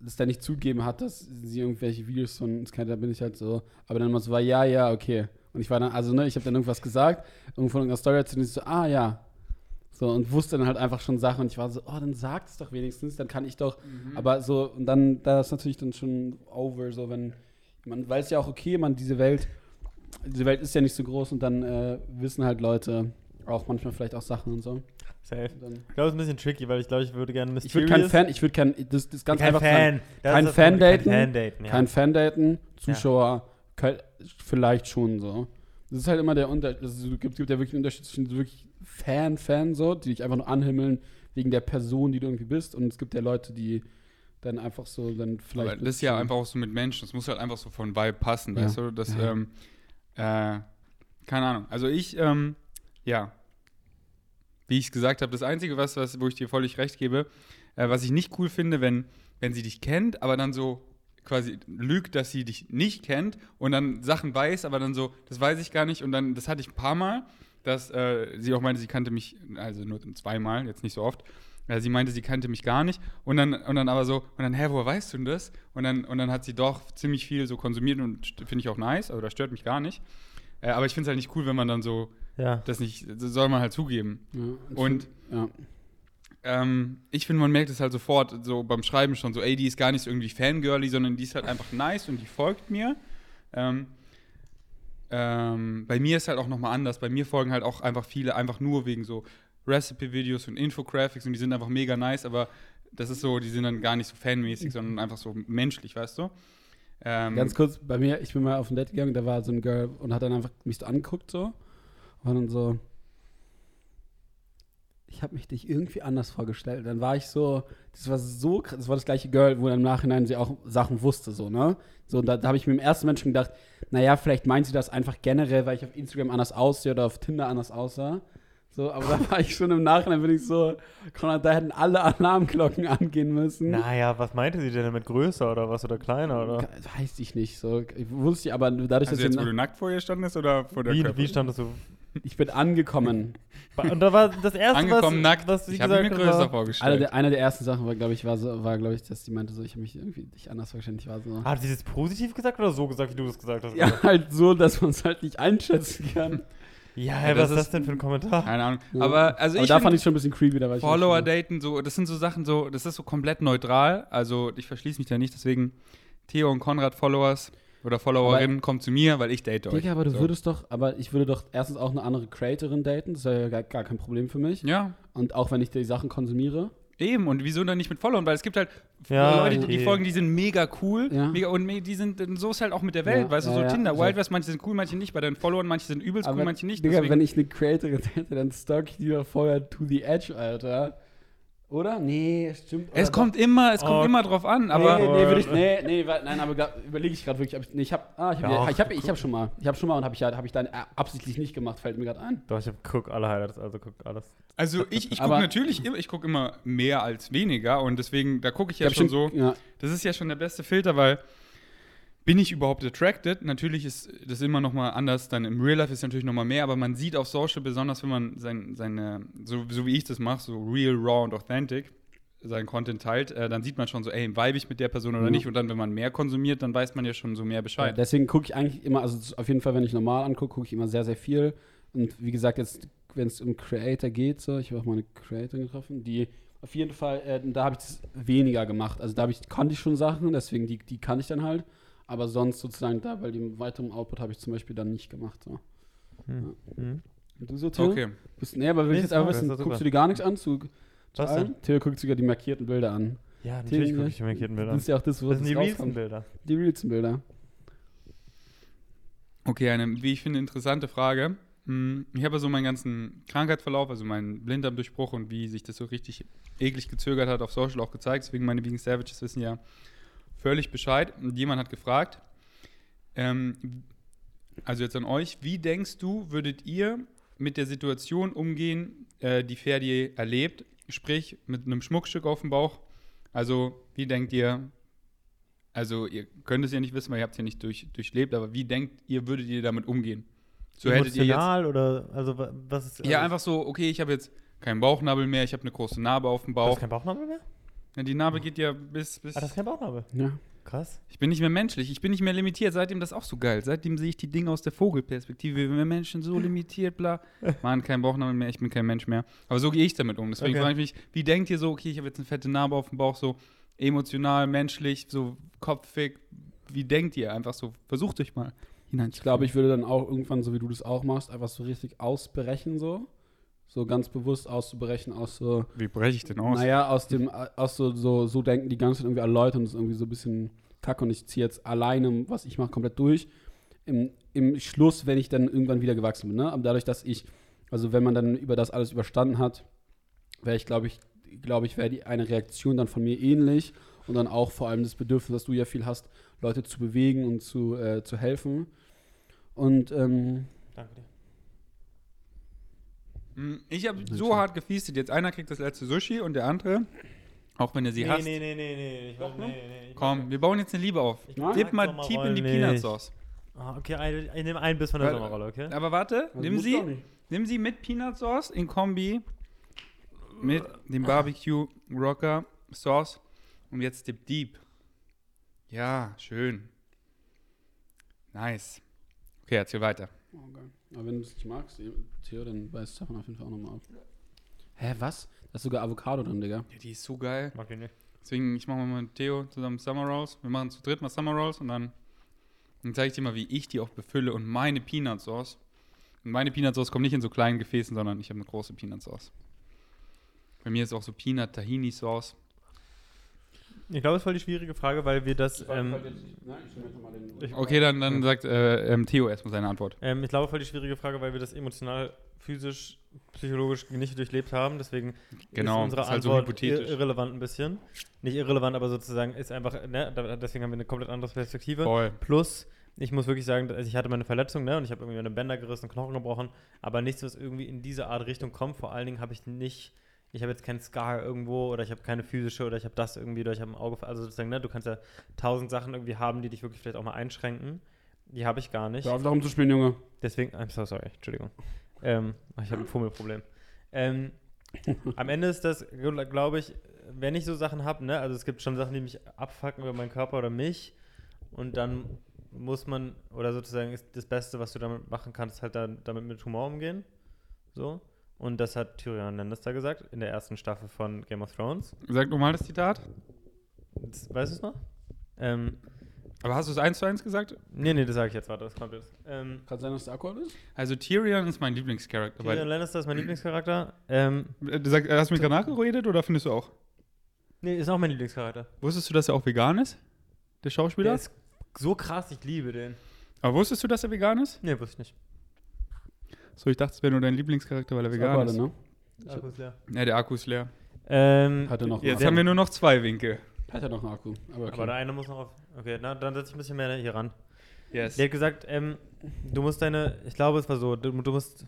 dass der nicht zugegeben hat, dass sie irgendwelche Videos von uns kennt, da bin ich halt so, aber dann immer so war, ja, ja, okay. Und ich war dann, also ne, ich habe dann irgendwas gesagt, irgendwo in irgendeiner Story erzählt und ich so, ah, ja. So, und wusste dann halt einfach schon Sachen und ich war so, oh, dann sag es doch wenigstens, dann kann ich doch, aber so, und dann, da ist natürlich dann schon over, so, wenn, man weiß ja auch, okay, man, diese Welt, diese Welt ist ja nicht so groß und dann äh, wissen halt Leute auch manchmal vielleicht auch Sachen und so. Safe. Dann, Ich glaube, es ist ein bisschen tricky, weil ich glaube, ich würde gerne ich würde kein Fan, ich würde kein, das, das ganz kein einfach Fan. Kein das Fan daten, Kein Fan daten, ja. Kein Fan daten, Zuschauer kein, vielleicht schon so. Das ist halt immer der Unterschied. Es gibt, gibt ja wirklich einen Unterschied zwischen wirklich Fan, Fan so, die dich einfach nur anhimmeln wegen der Person, die du irgendwie bist. Und es gibt ja Leute, die dann einfach so dann vielleicht. Aber das ist ja einfach auch so mit Menschen. Das muss halt einfach so von Vibe passen, Ja. weißt du? Das, Ja. ähm, äh, keine Ahnung. Also ich, ähm, ja, wie ich es gesagt habe, das Einzige, was, was, wo ich dir völlig recht gebe, äh, was ich nicht cool finde, wenn, wenn sie dich kennt, aber dann so quasi lügt, dass sie dich nicht kennt und dann Sachen weiß, aber dann so, das weiß ich gar nicht. Und dann, das hatte ich ein paar Mal, dass äh, sie auch meinte, sie kannte mich, also nur zweimal, jetzt nicht so oft. Äh, sie meinte, sie kannte mich gar nicht. Und dann, und dann aber so, und dann, hä, woher weißt du denn das? Und dann, und dann hat sie doch ziemlich viel so konsumiert und finde ich auch nice, also das stört mich gar nicht. Äh, aber ich finde es halt nicht cool, wenn man dann so Ja. das nicht, das soll man halt zugeben. Ja, Und ja. ähm, ich finde, man merkt es halt sofort so beim Schreiben schon so, ey, die ist gar nicht so irgendwie fangirly, sondern die ist halt einfach nice und die folgt mir. Ähm, ähm, bei mir ist halt auch nochmal anders. Bei mir folgen halt auch einfach viele einfach nur wegen so Recipe-Videos und Infographics und die sind einfach mega nice, aber das ist so, die sind dann gar nicht so fanmäßig, sondern einfach so menschlich, weißt du? Ähm, Ganz kurz, bei mir, ich bin mal auf ein Date gegangen, da war so ein Girl und hat dann einfach mich so angeguckt so. Und dann so, ich habe mich dich irgendwie anders vorgestellt. Dann war ich so, das war so, krass, das war das gleiche Girl, wo dann im Nachhinein sie auch Sachen wusste, so, ne? So, und da, da habe ich mir im ersten Moment schon gedacht, naja, vielleicht meint sie das einfach generell, weil ich auf Instagram anders aussehe oder auf Tinder anders aussah. So, aber da war ich schon im Nachhinein, bin ich so, Konrad, da hätten alle Alarmglocken angehen müssen. Naja, was meinte sie denn damit? Größer oder was oder kleiner? Oder? Weiß ich nicht. So, ich wusste ich, aber dadurch, also dass jetzt, wo du nackt vor ihr standest oder vor der Wie, wie standest du? Ich bin angekommen. Und da war das erste, Angekommen was, nackt. was sie ich habe mir gesagt größer war, vorgestellt. Eine der, eine der ersten Sachen war, glaube ich, war, so, war glaube ich, dass die meinte so, ich habe mich irgendwie nicht anders vorgestellt. Ich war so. Hat sie das positiv gesagt oder so gesagt, wie du das gesagt hast? Ja, halt so, dass man es halt nicht einschätzen kann. ja, Ja, das was ist das denn für ein Kommentar? Keine Ahnung. Ja. Aber also Aber ich da fand ich schon ein bisschen creepy. Da war ich Follower daten, so, das sind so Sachen, so, das ist so komplett neutral. Also ich verschließe mich da nicht, deswegen Theo und Konrad Followers oder Followerinnen kommt zu mir, weil ich date euch. Digga, aber du so. würdest doch, aber ich würde doch erstens auch eine andere Creatorin daten, das wäre ja gar, gar kein Problem für mich. Ja, Und auch wenn ich die Sachen konsumiere. eben. Und wieso dann nicht mit Followern? Weil es gibt halt Ja, Leute, die, die okay. folgen, die sind mega cool. Ja. Mega, und die sind, so ist halt auch mit der Welt, Ja, weißt du, ja, so ja. Tinder. Wild West, manche sind cool, manche nicht. Bei deinen Followern, manche sind übelst cool, aber, manche nicht. Digga, deswegen- wenn ich eine Creatorin date, dann stalk ich die doch vorher to the edge, Alter. Oder? Nee, stimmt. es kommt immer, es kommt Oh. immer drauf an, aber nee, nee, würde ich, nee, nee, nein, aber überlege ich gerade wirklich. Ob ich, nee, ich habe, ah, ich habe, Ja, ich habe, ich habe schon mal, ich habe schon mal und habe ich, ja- hab ich dann äh, absichtlich nicht gemacht, fällt mir gerade ein. Doch, ich hab, guck alle Highlights, also guck alles. also ich, ich gucke natürlich, immer- ich gucke immer mehr als weniger und deswegen, da gucke ich ja Ich hab schon so. Ja, Das ist ja schon der beste Filter, weil bin ich überhaupt attracted? Natürlich ist das immer noch mal anders, dann im Real Life ist natürlich noch mal mehr, aber man sieht auf Social, besonders wenn man sein, seine, so, so wie ich das mache, so real, raw und authentic, seinen Content teilt, äh, dann sieht man schon so, ey, vibe ich mit der Person oder Ja. nicht und dann, wenn man mehr konsumiert, dann weiß man ja schon so mehr ja, Bescheid. deswegen gucke ich eigentlich immer, also auf jeden Fall, wenn ich normal angucke, gucke ich immer sehr, sehr viel. Und wie gesagt, jetzt, wenn es um Creator geht, so, ich habe auch mal eine Creator getroffen, die auf jeden Fall, äh, da habe ich das weniger gemacht. Also da ich, konnte ich schon Sachen, deswegen die, die kann ich dann halt. Aber sonst sozusagen da, weil dem weiteren Output habe ich zum Beispiel dann nicht gemacht. So. Hm. Hm. Und du so, Theo? Okay. Bist, nee, aber will Nee, ich jetzt einfach wissen, guckst du dir gar nichts an zu, zu allen? denn? Theo guckt sogar die markierten Bilder an. Ja, natürlich gucke ich die markierten Bilder. Das ist ja auch das, was Das sind die realsten. Bilder. Die realsten Bilder. Okay, eine, wie ich finde, interessante Frage. Hm, Ich habe so meinen ganzen Krankheitsverlauf, also meinen Blinddarmdurchbruch und wie sich das so richtig eklig gezögert hat, auf Social auch gezeigt. Deswegen meine Vegan Savages wissen ja völlig Bescheid. Und jemand hat gefragt, ähm, also jetzt an euch, wie denkst du, würdet ihr mit der Situation umgehen, äh, die Ferdi erlebt, sprich mit einem Schmuckstück auf dem Bauch? Also, wie denkt ihr, also ihr könnt es ja nicht wissen, weil ihr habt es ja nicht durch, durchlebt, aber wie denkt ihr, würdet ihr damit umgehen? So ihr jetzt. Emotional oder, also wa- was ist. Ja, also, einfach so, okay, ich habe jetzt keinen Bauchnabel mehr, ich habe eine große Narbe auf dem Du hast Bauch. kein Bauchnabel mehr? Ja, die Narbe geht ja bis. bis Ah, das ist kein Bauchnabel. Ja. Krass. ich bin nicht mehr menschlich, ich bin nicht mehr limitiert. Seitdem das auch so geil. Seitdem sehe ich die Dinge aus der Vogelperspektive. Wir Menschen so limitiert, bla. Mann, kein Bauchnabel mehr, ich bin kein Mensch mehr. Aber so gehe ich damit um. Deswegen Okay. frage ich mich, wie denkt ihr so, okay, ich habe jetzt eine fette Narbe auf dem Bauch, so emotional, menschlich, so kopfig. Wie denkt ihr? Einfach so, versucht euch mal hinein. Ich glaube, ich würde dann auch irgendwann, so wie du das auch machst, einfach so richtig ausbrechen, so. So ganz bewusst auszubrechen, aus so, Wie breche ich denn aus? naja, aus dem, aus so, so, so denken die ganze Zeit irgendwie alle Leute und das ist irgendwie so ein bisschen kacke und ich ziehe jetzt alleine, was ich mache, komplett durch. Im, Im Schluss, wenn ich dann irgendwann wieder gewachsen bin, ne? Aber dadurch, dass ich, also wenn man dann über das alles überstanden hat, wäre ich, glaube ich, glaube ich, wäre die eine Reaktion dann von mir ähnlich und dann auch vor allem das Bedürfnis, dass du ja viel hast, Leute zu bewegen und zu, äh, zu helfen. Und ähm, Danke dir. Hm, Ich habe so hart gefiestet. Jetzt einer kriegt das letzte Sushi und der andere, auch wenn er sie nee, hasst. nee, nee, nee, nee. Ich wollte, nee, nee, nee. Komm, wir bauen jetzt eine Liebe auf. Dip mal tief in die. Peanut Sauce. Ah, okay, ein, ich nehme einen Biss von der Sommerrolle, okay? Aber warte, also nimm sie, nimm sie mit Peanut Sauce in Kombi mit dem Barbecue Rocker Sauce und jetzt Dip Deep. Ja, schön. Nice. Okay, erzähl weiter. Oh, geil. Aber wenn du es nicht magst, Theo, dann weiß Stefan auf jeden Fall auch nochmal auf. Hä, was? Da ist sogar Avocado drin, Digga. Ja, die ist so geil. Mag ich nicht. Deswegen, ich mache mal mit Theo zusammen Summer Rolls. Wir machen zu dritt mal Summer Rolls und dann, dann zeige ich dir mal, wie ich die auch befülle und meine Peanut Sauce. Und meine Peanut Sauce kommt nicht in so kleinen Gefäßen, sondern ich habe eine große Peanut Sauce. Bei mir ist auch so Peanut Tahini Sauce. Ich glaube, es ist voll die schwierige Frage, weil wir das. Ähm, Ich- Okay, dann, dann sagt äh, ähm, Theo erstmal seine Antwort. ähm, ich glaube, voll die schwierige Frage, weil wir das emotional, physisch, psychologisch nicht durchlebt haben. Deswegen Genau, ist unsere ist halt so Antwort hypothetisch. ir irrelevant ein bisschen. Nicht irrelevant, aber sozusagen ist einfach, ne, deswegen haben wir eine komplett andere Perspektive. Voll. Plus, ich muss wirklich sagen, also ich hatte meine Verletzung, ne, und ich habe irgendwie meine Bänder gerissen, Knochen gebrochen, aber nichts, was irgendwie in diese Art Richtung kommt. Vor allen Dingen habe ich nicht, ich habe jetzt keinen Scar irgendwo oder ich habe keine physische oder ich habe das irgendwie durch am Auge, also sozusagen, ne, du kannst ja tausend Sachen irgendwie haben, die dich wirklich vielleicht auch mal einschränken. Die habe ich gar nicht. Hör auf, darum zu spielen, Junge. Deswegen, I'm so sorry, Entschuldigung. Ähm, ich habe ein Fummelproblem. Ähm, am Ende ist das, glaube ich, wenn ich so Sachen habe, ne, also es gibt schon Sachen, die mich abfacken über meinen Körper oder mich und dann muss man, oder sozusagen ist das Beste, was du damit machen kannst, halt dann, damit mit Humor umgehen. So. Und das hat Tyrion Lannister gesagt in der ersten Staffel von Game of Thrones. Sag nochmal das Zitat. Das, weißt du es noch? Ähm, Aber hast du es eins zu eins gesagt? nee, nee, das sage ich jetzt, warte, das kommt jetzt. Ähm, Kann sein, dass der Akku ist? Also Tyrion ist mein Lieblingscharakter. Tyrion Lannister ist mein Lieblingscharakter. Ähm, äh, du sag, hast du mich gerade nachgeredet oder findest du auch? nee, ist auch mein Lieblingscharakter. Wusstest du, dass er auch vegan ist? Der Schauspieler? Der ist so krass, ich liebe den. Aber wusstest du, dass er vegan ist? Nee, wusste ich nicht. So, ich dachte, es wäre nur dein Lieblingscharakter, weil er vegan Akku ist. alle, ne? Akku ist leer. Ja, der Akku ist leer. Ähm, Hat er noch Jetzt haben wir nur noch zwei Winkel. Hat er noch einen Akku. Aber okay. Aber der eine muss noch auf. Okay, na, dann setze ich ein bisschen mehr hier ran. Yes. Der hat gesagt, ähm, du musst deine. Ich glaube, es war so, du, du musst.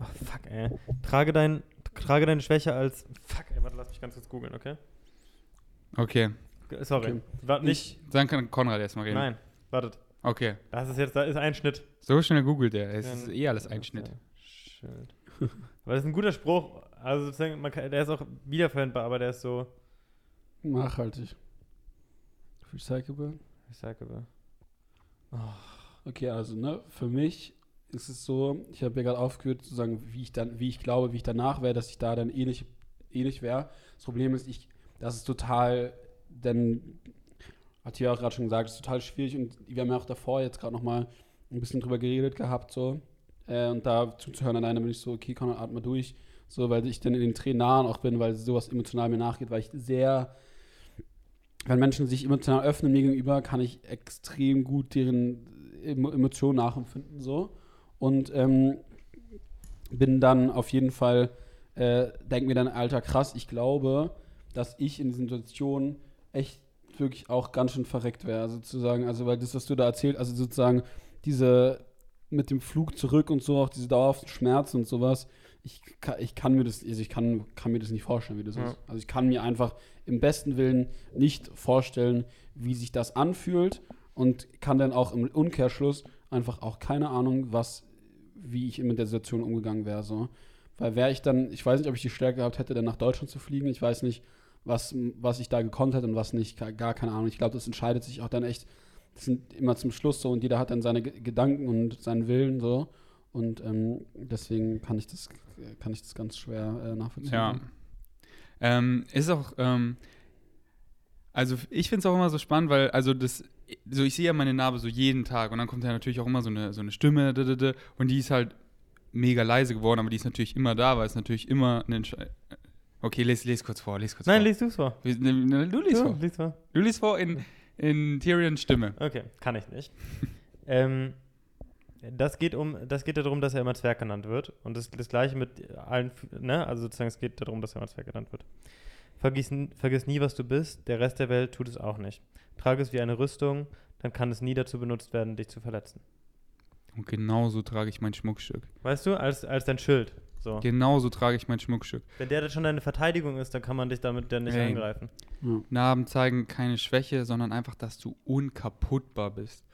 Oh, fuck, ey. Trage, dein, trage deine Schwäche als. Fuck, ey, warte, lass mich ganz kurz googeln, okay? Okay. Sorry. Okay. Warte, nicht. Dann kann Konrad erstmal reden. Nein, wartet. Okay. Das ist jetzt, da ist ein Schnitt. So schnell googelt er. Es ist eh alles ein Schnitt. Schild. Aber das ist ein guter Spruch. Also sozusagen, man kann, der ist auch wiederverwendbar, aber der ist so Nachhaltig. Recyclable. recyclable. Okay, also ne, für mich ist es so, ich habe ja gerade aufgehört zu sagen, wie ich dann, wie ich glaube, wie ich danach wäre, dass ich da dann ähnlich, ähnlich wäre. Das Problem ist, ich, das ist total, denn hat hier auch gerade schon gesagt, es ist total schwierig und wir haben ja auch davor jetzt gerade noch mal ein bisschen drüber geredet gehabt so. Äh, und da zuzuhören alleine bin ich so, okay, Conor, atme durch, so, weil ich dann in den Tränen auch bin, weil sowas emotional mir nachgeht, weil ich sehr wenn Menschen sich emotional öffnen mir gegenüber, kann ich extrem gut deren Emo Emotionen nachempfinden so. Und ähm, bin dann auf jeden Fall äh, denke mir dann alter krass ich glaube dass ich in diesen Situationen echt wirklich auch ganz schön verreckt wäre sozusagen also weil das was du da erzählt also sozusagen diese mit dem Flug zurück und so auch diese dauerhaften Schmerzen und sowas ich, ich kann mir das also ich kann, kann mir das nicht vorstellen wie das Ja. ist also ich kann mir einfach im besten Willen nicht vorstellen wie sich das anfühlt und kann dann auch im Umkehrschluss einfach auch keine Ahnung, was, wie ich mit der Situation umgegangen wäre. So. Weil wäre ich dann, ich weiß nicht, ob ich die Stärke gehabt hätte, dann nach Deutschland zu fliegen. Ich weiß nicht, was, was ich da gekonnt hätte und was nicht. Gar, keine Ahnung. Ich glaube, das entscheidet sich auch dann echt, das sind immer zum Schluss so und jeder hat dann seine Ge- Gedanken und seinen Willen so. Und ähm, deswegen kann ich das, kann ich das ganz schwer äh, nachvollziehen. Ja. Ähm, ist auch, ähm, also ich finde es auch immer so spannend, weil, also das, so ich sehe ja meine Narbe so jeden Tag und dann kommt ja natürlich auch immer so eine, so eine Stimme, und die ist halt mega leise geworden, aber die ist natürlich immer da, weil es natürlich immer eine. Okay, les, les kurz vor, les kurz Nein, vor. liest du es vor. lies ne, ne, Du liest Du, vor. lies vor. Du liest vor in, in Tyrions Stimme. Okay, kann ich nicht. ähm, das geht um, das geht darum, dass er immer Zwerg genannt wird. Und das, das gleiche mit allen, ne? Also sozusagen, es geht darum, dass er immer Zwerg genannt wird. Vergiss, n- vergiss nie, was du bist, der Rest der Welt tut es auch nicht. Trage es wie eine Rüstung, dann kann es nie dazu benutzt werden, dich zu verletzen. Und genauso trage ich mein Schmuckstück. Weißt du, als, als dein Schild. So. Genauso trage ich mein Schmuckstück. Wenn der dann schon deine Verteidigung ist, dann kann man dich damit dann nicht Ey. angreifen. Ja. Narben zeigen keine Schwäche, sondern einfach, dass du unkaputtbar bist.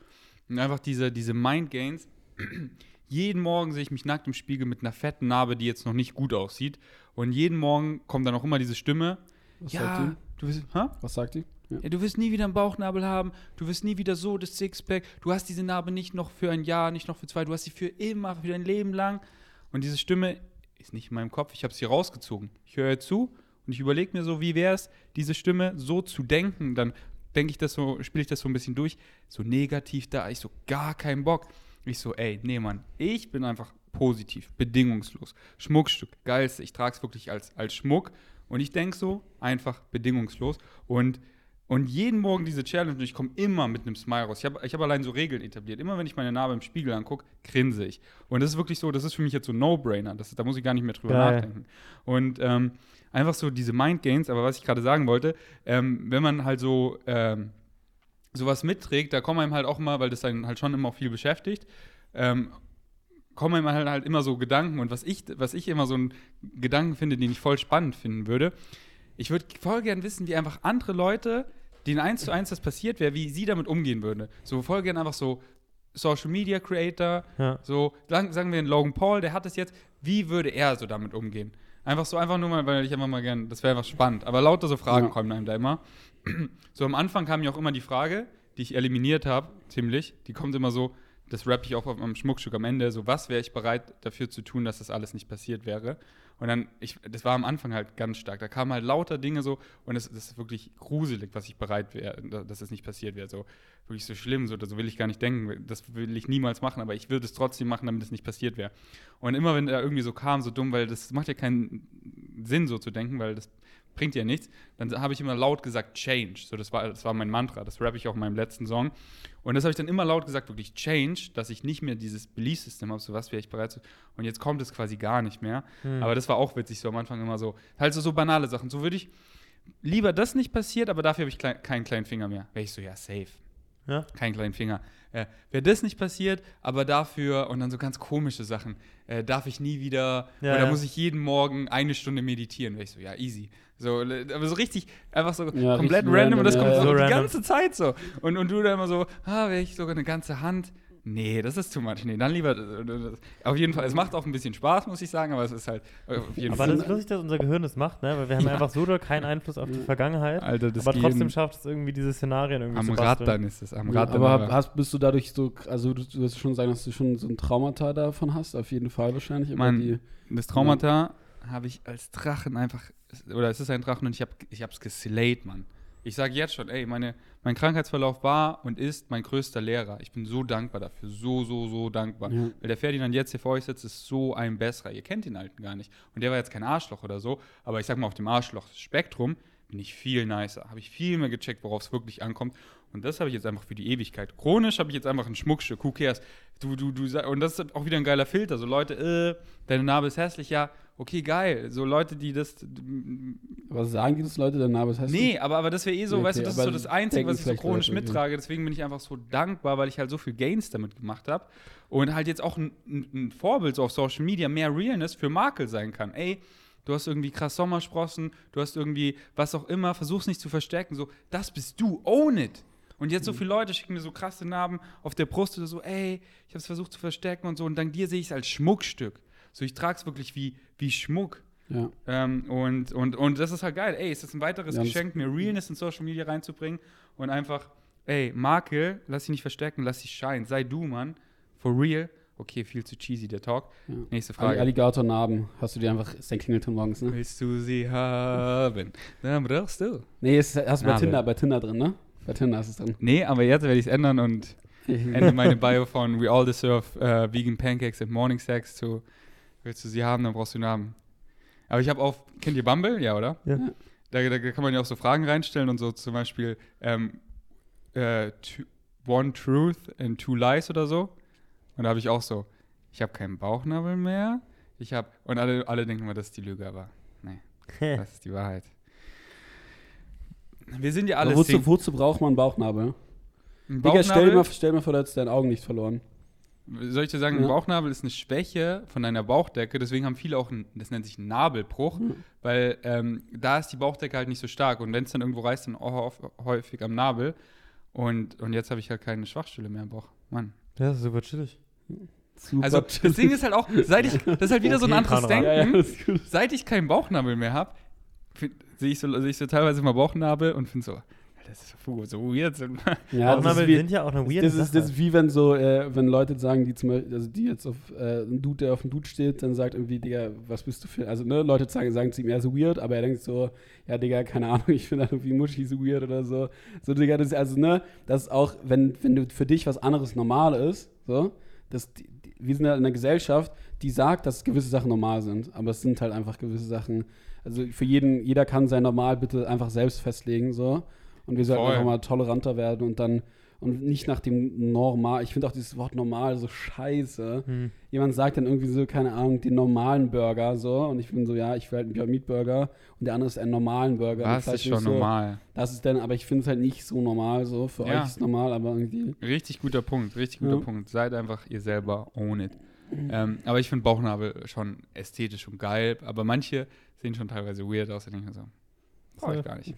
Und einfach diese, diese Mind Gains. jeden Morgen sehe ich mich nackt im Spiegel mit einer fetten Narbe, die jetzt noch nicht gut aussieht. Und jeden Morgen kommt dann auch immer diese Stimme. Was ja, sagt du wirst, hä? die? Was sagt die? Ja. Ja, du wirst nie wieder einen Bauchnabel haben, du wirst nie wieder so das Sixpack, du hast diese Narbe nicht noch für ein Jahr, nicht noch für zwei, du hast sie für immer, für dein Leben lang. Und diese Stimme ist nicht in meinem Kopf, ich habe sie rausgezogen. Ich höre zu und ich überlege mir so, wie wäre es, diese Stimme so zu denken. Dann denke ich das so, spiele ich das so ein bisschen durch, so negativ da, ich so gar keinen Bock. Ich so, ey, nee, Mann, ich bin einfach positiv, bedingungslos. Schmuckstück, geilste, ich trage es wirklich als, als Schmuck Und ich denke so, einfach bedingungslos. Und, und jeden Morgen diese Challenge, und ich komme immer mit einem Smile raus. Ich habe ich hab allein so Regeln etabliert. Immer wenn ich meine Narbe im Spiegel angucke, grinse ich. Und das ist wirklich so, das ist für mich jetzt so ein No-Brainer. Das- Da muss ich gar nicht mehr drüber Geil. nachdenken. Und ähm, einfach so diese Mind-Gains, aber was ich gerade sagen wollte, ähm, wenn man halt so ähm, sowas mitträgt, da kommen einem halt auch mal, weil das einen halt schon immer auch viel beschäftigt, ähm, kommen einem halt, halt immer so Gedanken und was ich, was ich immer so einen Gedanken finde, den ich voll spannend finden würde, ich würde voll gern wissen, wie einfach andere Leute, denen eins zu eins das passiert wäre, wie sie damit umgehen würden. So voll gern einfach so Social Media Creator, Ja. so sagen, sagen wir einen Logan Paul, der hat es jetzt, wie würde er so damit umgehen? Einfach so, einfach nur mal, weil ich einfach mal gern, das wäre einfach spannend. Aber lauter so Fragen Ja. kommen einem da immer. So am Anfang kam ja auch immer die Frage, die ich eliminiert habe, ziemlich. Die kommt immer so, das rappe ich auch auf am Schmuckstück am Ende, so was wäre ich bereit dafür zu tun, dass das alles nicht passiert wäre. Und dann, ich, das war am Anfang halt ganz stark. Da kamen halt lauter Dinge so und es ist wirklich gruselig, was ich bereit wäre, da- dass es nicht passiert wäre. So wirklich so schlimm, so, so will ich gar nicht denken. Das will ich niemals machen, aber ich würde es trotzdem machen, damit es nicht passiert wäre. Und immer wenn er irgendwie so kam, so dumm, weil das macht ja keinen Sinn, so zu denken, weil das bringt ja nichts, dann habe ich immer laut gesagt, Change. So, das war, das war mein Mantra, das rappe ich auch in meinem letzten Song. Und das habe ich dann immer laut gesagt, wirklich Change, dass ich nicht mehr dieses Belief-System habe, so was wäre ich bereit zu. Und jetzt kommt es quasi gar nicht mehr. Hm. Aber das war auch witzig, so am Anfang immer so. Halt so, so banale Sachen. So würde ich lieber das nicht passiert, aber dafür habe ich klein, keinen kleinen Finger mehr. Wäre ich so, ja, safe Ja. keinen kleinen Finger. Äh, Wäre das nicht passiert, aber dafür, und dann so ganz komische Sachen, äh, darf ich nie wieder, Ja, oder ja. muss ich jeden Morgen eine Stunde meditieren? Wäre ich so, ja, easy. So, aber so richtig, einfach so Ja, komplett richtig random, und das random, kommt ja, so ja. die So random. ganze Zeit so. Und, und du dann immer so, ah, wäre ich sogar eine ganze Hand. Nee, das ist too much. Nee, dann lieber. Auf jeden Fall, es macht auch ein bisschen Spaß, muss ich sagen, aber es ist halt auf jeden Aber Fall. das ist lustig, dass unser Gehirn das macht, ne? Weil wir haben Ja. einfach so keinen Einfluss auf die Vergangenheit. Alter, das aber trotzdem schafft es irgendwie, diese Szenarien irgendwie am zu basteln. Rattern ist es, am Ja, Rattern. aber hab- hast, bist du dadurch so, also du, du wirst schon sagen, dass du schon so ein Traumata davon hast, auf jeden Fall wahrscheinlich. die, Das Traumata habe ich als Drachen einfach, oder es ist ein Drachen und ich habe ich hab's geslayed, Mann. Ich sage jetzt schon, ey, meine, mein Krankheitsverlauf war und ist mein größter Lehrer. Ich bin so dankbar dafür, so, so, so dankbar. Ja. Weil der Ferdinand jetzt hier vor euch sitzt, ist so ein besserer. Ihr kennt den Alten gar nicht. Und der war jetzt kein Arschloch oder so, aber ich sag mal, auf dem Arschloch-Spektrum bin ich viel nicer. Habe ich viel mehr gecheckt, worauf es wirklich ankommt. Und das habe ich jetzt einfach für die Ewigkeit. Chronisch habe ich jetzt einfach ein Schmuckstück. Who cares? Du, du, du, und das ist auch wieder ein geiler Filter. So Leute, äh, deine Narbe ist hässlich, ja, okay, geil. So Leute, die das. aber sagen die das Leute, der Name ist hässlich? Nee, aber, aber das wäre eh so, Okay, weißt du, das ist so das Einzige, was ich so chronisch Leute, mittrage. Deswegen bin ich einfach so dankbar, weil ich halt so viel Gains damit gemacht habe. Und halt jetzt auch ein, ein, ein Vorbild so auf Social Media, mehr Realness für Makel sein kann. Ey, du hast irgendwie krass Sommersprossen, du hast irgendwie was auch immer, versuch's nicht zu verstecken. So, das bist du, own it. Und jetzt so Mhm. viele Leute schicken mir so krasse Narben auf der Brust oder so, ey, ich habe es versucht zu verstecken und so. Und dank dir sehe ich es als Schmuckstück. So, ich trage es wirklich wie, wie Schmuck. Ja. Ähm, und, und, und das ist halt geil. Ey, es ist ein weiteres Ja, das- Geschenk, mir Realness in Social Media reinzubringen und einfach, ey, Makel, lass dich nicht verstecken, lass dich shine. Sei du, Mann. For real. Okay, viel zu cheesy, der Talk. Ja. Nächste Frage. Alligatornarben, hast du dir einfach, ist dein Klingelton morgens, ne? Willst du sie haben? Dann brauchst du. Nee, ist, hast du bei. Tinder, bei Tinder drin, ne? Tinder ist es drin. Nee, aber jetzt werde ich es ändern und ende meine Bio von We all deserve uh, vegan pancakes and morning sex zu Willst du sie haben, dann brauchst du einen Namen. Aber ich habe auch, kennt ihr Bumble? Ja, oder? Ja. Da, da kann man ja auch so Fragen reinstellen und so zum Beispiel ähm, äh, two, One Truth and Two Lies oder so. Und da habe ich auch so, ich habe keinen Bauchnabel mehr. Ich habe, und alle, alle denken immer, das ist die Lüge, aber nee, das ist die Wahrheit. Wir sind ja alle wozu, wozu braucht man einen Bauchnabel? Ein Digga, stell Bauchnabel- dir, mal, stell dir mal vor, du hättest deine Augen nicht verloren. Soll ich dir sagen, ein Ja. Bauchnabel ist eine Schwäche von deiner Bauchdecke, deswegen haben viele auch, ein, das nennt sich Nabelbruch, Mhm. weil ähm, da ist die Bauchdecke halt nicht so stark und wenn es dann irgendwo reißt, dann auch häuf- häufig am Nabel. Und, und jetzt habe ich halt keine Schwachstelle mehr im Bauch. Mann. Ja, das ist super chillig. Super Also das Ding ist halt auch, seit ich, das ist halt wieder so ein Okay, anderes. Denken. ja, ja. Seit ich keinen Bauchnabel mehr habe, sehe ich, so, seh ich so teilweise mal Bauchnabel und finde so, "Alter, das ist so, so weird. Ja, Bauchnabel sind ja auch eine weirde das, ist, Sache. das ist wie wenn so, äh, wenn Leute sagen, die zum Beispiel, also die jetzt auf äh, ein Dude, der auf dem Dude steht, dann sagt irgendwie, Digga, was bist du für, also ne, Leute sagen, sagen zu ihm, er ist weird, aber er denkt so, ja, Digga, keine Ahnung, ich finde halt irgendwie Muschi so weird oder so. So, Digga, das ist also, ne, das ist auch, wenn, wenn du für dich was anderes normal ist, so, das, die, die, wir sind ja in einer Gesellschaft, die sagt, dass gewisse Sachen normal sind, aber es sind halt einfach gewisse Sachen, Also für jeden, jeder kann sein Normal bitte einfach selbst festlegen, so. Und wir sollten Voll. einfach mal toleranter werden und dann und nicht nach dem Normal. Ich finde auch dieses Wort normal so scheiße. Hm. Jemand sagt dann irgendwie so, keine Ahnung, den normalen Burger so. Und ich bin so, ja, ich will halt einen Beyond Meat Burger und der andere ist einen normalen Burger. Was Und ist schon so, normal? Das ist dann, aber ich finde es halt nicht so normal so. Für Ja. euch ist es normal, aber irgendwie. Richtig guter Punkt, richtig guter Ja. Punkt. Seid einfach ihr selber, own it. Ähm, aber ich finde Bauchnabel schon ästhetisch und geil, aber manche sehen schon teilweise weird aus. Denke ich mir so, brauche ich gar nicht.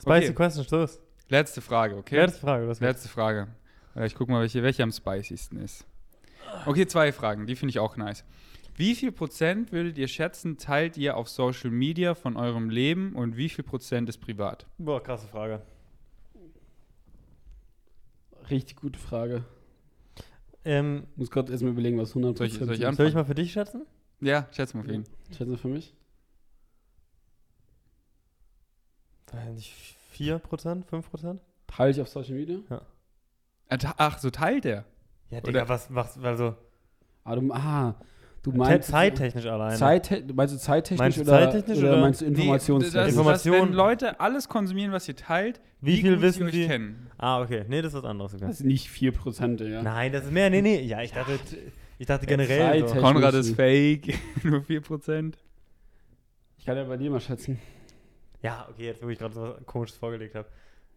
Spicy Okay. Question, Schluss. Letzte Frage, okay? Letzte Frage. Das Letzte Frage. Äh, Ich gucke mal, welche, welche am spiciesten ist. Okay, zwei Fragen, die finde ich auch nice. Wie viel Prozent würdet ihr schätzen, teilt ihr auf Social Media von eurem Leben und wie viel Prozent ist privat? Boah, krasse Frage. Richtig gute Frage. Ähm, Muss gerade erstmal überlegen, was 100 Soll ich- soll ich soll ich mal für dich schätzen? Ja, schätze mal auf jeden. Schätzen Sie für mich? Nicht, 4%, 5%? Teile ich auf Social Media? Äh, ta- Ach, so teilt er. Ja, Oder- Digga, was machst also Ah, du, ah, du meinst. zeittechnisch alleine. Zeit, meinst du zeittechnisch Meinst du oder, zeittechnisch oder, oder- meinst du informationstechnisch? das, Information- wenn Leute alles konsumieren, was ihr teilt, Wie viel gut wissen sie euch die? kennen. Ah, okay. Nee, das ist was anderes. Okay. das ist nicht 4%, ja. Nein, das ist mehr. Nee, nee. Ja, ich dachte, ich dachte generell. So. Zeittechnisch. Konrad ist fake, nur 4%. Ich kann ja bei dir mal schätzen. Ja, okay, jetzt wo ich gerade so was komisches vorgelegt habe.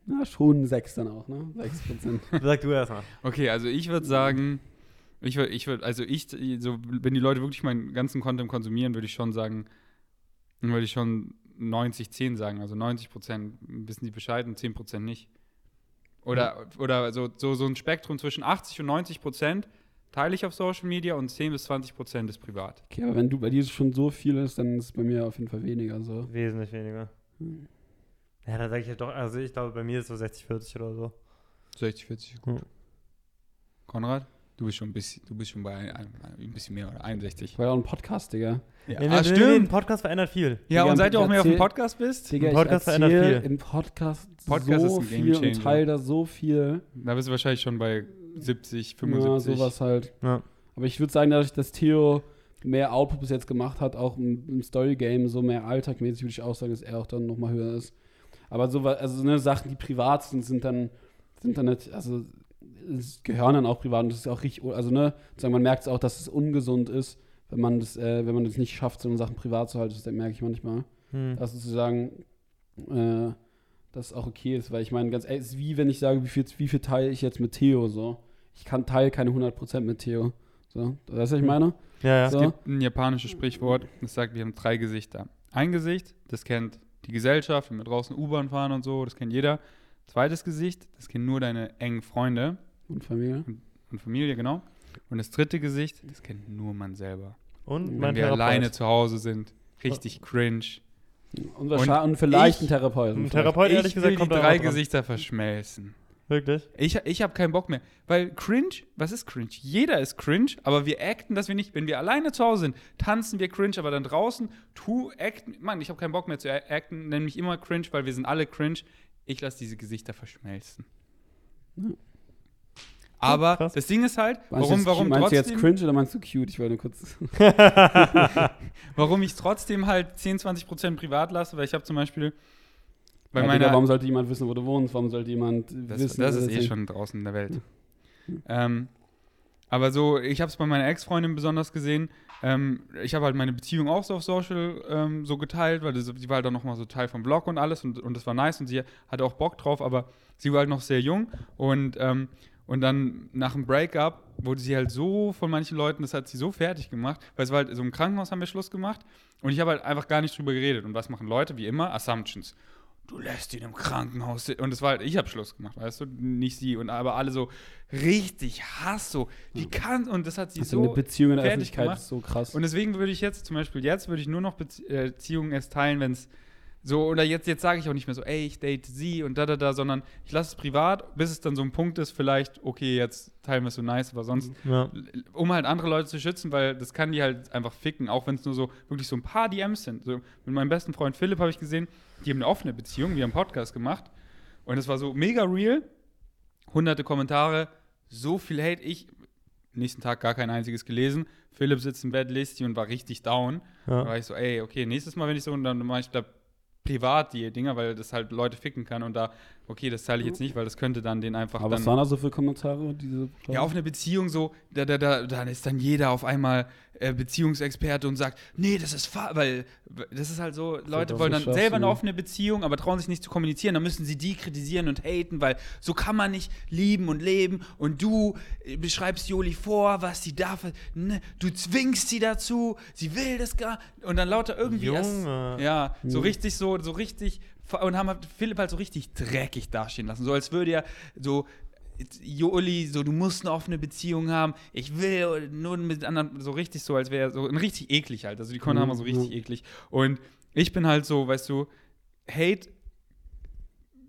Na, schon 6 dann auch, ne? 6%. Sag du erstmal. Okay, also ich würde sagen, ich würde, ich würde, also ich, so, wenn die Leute wirklich meinen ganzen Content konsumieren, würde ich schon sagen, dann würde ich schon 90, 10 sagen. Also 90 Prozent wissen die Bescheid und 10 Prozent nicht. Oder, oder so, so, so ein Spektrum zwischen 80 und 90 Prozent teile ich auf Social Media und 10 bis 20 Prozent ist privat. Okay, aber wenn du bei dir schon so viel ist, dann ist es bei mir auf jeden Fall weniger so. Wesentlich weniger. Hm. Ja, da sage ich ja doch, also ich glaube, bei mir ist so 60, 40 oder so. 60, 40 ist gut. Konrad, du bist schon ein bisschen, du bist schon bei ein, ein, ein bisschen mehr oder 61. Ich war ja auch ein Podcast, Digga. Ja, Nee, ah, nee, ein Podcast verändert viel. Ja, Digga, und seit du auch mehr auf dem Podcast bist, Digga, Podcast ich verändert viel. im Podcast, Podcast so ist ein viel Gamechanger. und teile da so viel. da bist du wahrscheinlich schon bei 70, Ja, 75. sowas halt. Ja. Aber ich würde sagen, dadurch, dass Theo mehr Output bis jetzt gemacht hat, auch im, im Story-Game, so mehr alltagmäßig, würde ich auch sagen, dass er auch dann nochmal höher ist. Aber so, also ne, Sachen, die privat sind, sind dann, sind dann nicht, also es gehören dann auch privat und das ist auch richtig, also ne, sagen, man merkt es auch, dass es ungesund ist, wenn man das, äh, wenn man das nicht schafft, so Sachen privat zu halten, das merke ich manchmal. Hm. dass sozusagen äh, das auch okay ist, weil ich meine, ganz ehrlich, es ist wie wenn ich sage, wie viel, wie viel teile ich jetzt mit Theo so. Ich kann teile keine 100% mit Theo. So, weißt du, was ich meine? Ja, ja. Es So. gibt ein japanisches Sprichwort, das sagt, wir haben drei Gesichter. Ein Gesicht, das kennt die Gesellschaft, wenn wir draußen U-Bahn fahren und so, das kennt jeder. Zweites Gesicht, das kennen nur deine engen Freunde Und Familie. und Familie, genau. Und das dritte Gesicht, das kennt nur man selber. Und Wenn mein wir Therapeut. alleine zu Hause sind, richtig cringe. Und, wahrscheinlich, und, vielleicht ich- ein Therapeuten. Ein. Therapeut, ehrlich ich will gesagt, die kommt da drei. Gesichter verschmelzen. Wirklich? Ich, ich habe keinen Bock mehr. Weil cringe, was ist cringe? Jeder ist cringe, aber wir acten, dass wir nicht, wenn wir alleine zu Hause sind, tanzen wir cringe, aber dann draußen, tu, acten. Mann, ich habe keinen Bock mehr zu acten, nenn mich immer cringe, weil wir sind alle cringe. Ich lasse diese Gesichter verschmelzen. Aber krass. das Ding ist halt, Meinst du warum, jetzt, warum meinst du trotzdem, jetzt cringe oder meinst du cute? Ich wollte nur kurz. warum ich trotzdem halt 10, 20 Prozent privat lasse, weil ich habe zum Beispiel bei ja, meiner, Digga, warum sollte jemand wissen, wo du wohnst? Warum sollte jemand Das, wissen? das ist eh schon draußen in der Welt. ähm, aber so, ich habe es bei meiner Ex-Freundin besonders gesehen. Ähm, ich habe halt meine Beziehung auch so auf Social ähm, so geteilt, weil das, die war halt auch nochmal so Teil vom Blog und alles und, und das war nice und sie hatte auch Bock drauf, aber sie war halt noch sehr jung und, ähm, und dann nach dem Breakup wurde sie halt so von manchen Leuten, das hat sie so fertig gemacht, weil es war halt so im Krankenhaus haben wir Schluss gemacht und ich habe halt einfach gar nicht drüber geredet. Und was machen Leute? Wie immer, Assumptions du lässt ihn im Krankenhaus sit- und es war halt, ich habe Schluss gemacht, weißt du, nicht sie und aber alle so richtig Hass so, wie kann und das hat sie Also eine so Beziehung in der Öffentlichkeit gemacht. ist so krass. und deswegen würde ich jetzt zum Beispiel jetzt würde ich nur noch äh, Beziehungen erst teilen, wenn es so oder jetzt jetzt sage ich auch nicht mehr so, ey ich date sie und da da da, sondern ich lasse es privat, bis es dann so ein Punkt ist, vielleicht okay jetzt teilen wir es so nice, aber sonst Ja. um halt andere Leute zu schützen, weil das kann die halt einfach ficken, auch wenn es nur so wirklich so ein paar DMs sind. So, mit meinem besten Freund Philipp habe ich gesehen, die haben eine offene Beziehung, wir haben einen Podcast gemacht und es war so mega real, hunderte Kommentare, so viel Hate. Ich, nächsten Tag gar kein einziges gelesen. Philipp sitzt im Bett, liest die und war richtig down. Da Ja. war ich so, ey, okay, nächstes Mal, wenn ich so, dann mache ich da privat die Dinger, weil das halt Leute ficken kann und da, okay, das teile ich jetzt nicht, weil das könnte dann den einfach Aber dann. was waren da so für Kommentare? Diese Ja, auf eine Beziehung so, da, da, da, dann ist dann jeder auf einmal äh, Beziehungsexperte und sagt, nee, das ist fa weil das ist halt so, Leute wollen dann selber eine offene Beziehung, aber trauen sich nicht zu kommunizieren, dann müssen sie die kritisieren und haten, weil so kann man nicht lieben und leben und du äh, beschreibst Joli vor, was sie darf, ne, du zwingst sie dazu, sie will das gar und dann lauter irgendwie erst, Junge. ja, so Mhm. richtig so, so richtig und haben halt Philipp halt so richtig dreckig dastehen lassen, so als würde er so Joli, so du musst eine offene Beziehung haben. Ich will nur mit anderen so richtig so, als wäre so ein richtig eklig halt. Also die Kommentare Mhm, waren so richtig ja. eklig. Und ich bin halt so, weißt du, Hate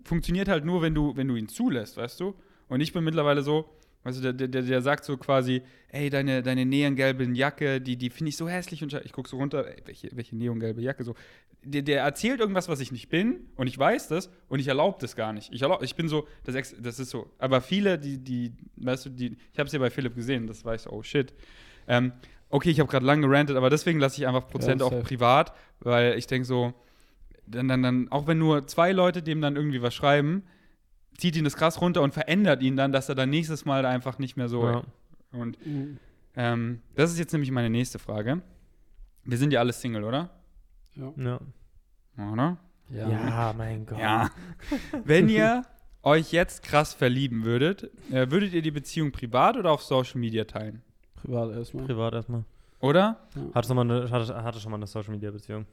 funktioniert halt nur, wenn du, wenn du ihn zulässt, weißt du? Und ich bin mittlerweile so, weißt du, der, der, der- sagt so quasi, ey, deine, deine neongelbe Jacke, die, die finde ich so hässlich und ich gucke so runter, ey, welche, welche neongelbe Jacke so. Der, der erzählt irgendwas, was ich nicht bin und ich weiß das und ich erlaube das gar nicht. Ich, erlaub, ich bin so, das, das ist so. Aber viele, die, die, weißt du, die, ich habe es ja bei Philipp gesehen, das war ich so, oh shit. Ähm, okay, ich habe gerade lange gerantet, aber deswegen lasse ich einfach Prozent Ja, auch privat, weil ich denke so, dann, dann, dann, auch wenn nur zwei Leute dem dann irgendwie was schreiben, zieht ihn das krass runter und verändert ihn dann, dass er dann nächstes Mal da einfach nicht mehr so. Ja. Und Mhm. ähm, das ist jetzt nämlich meine nächste Frage. Wir sind ja alle Single, oder? Ja. Ja. Oder? Ja. Ja, mein Gott. Ja. Wenn ihr euch jetzt krass verlieben würdet, äh, würdet ihr die Beziehung privat oder auf Social Media teilen? Privat erstmal. Privat erstmal. Oder? Hatte, schon mal eine, hatte, hatte schon mal eine Social Media Beziehung.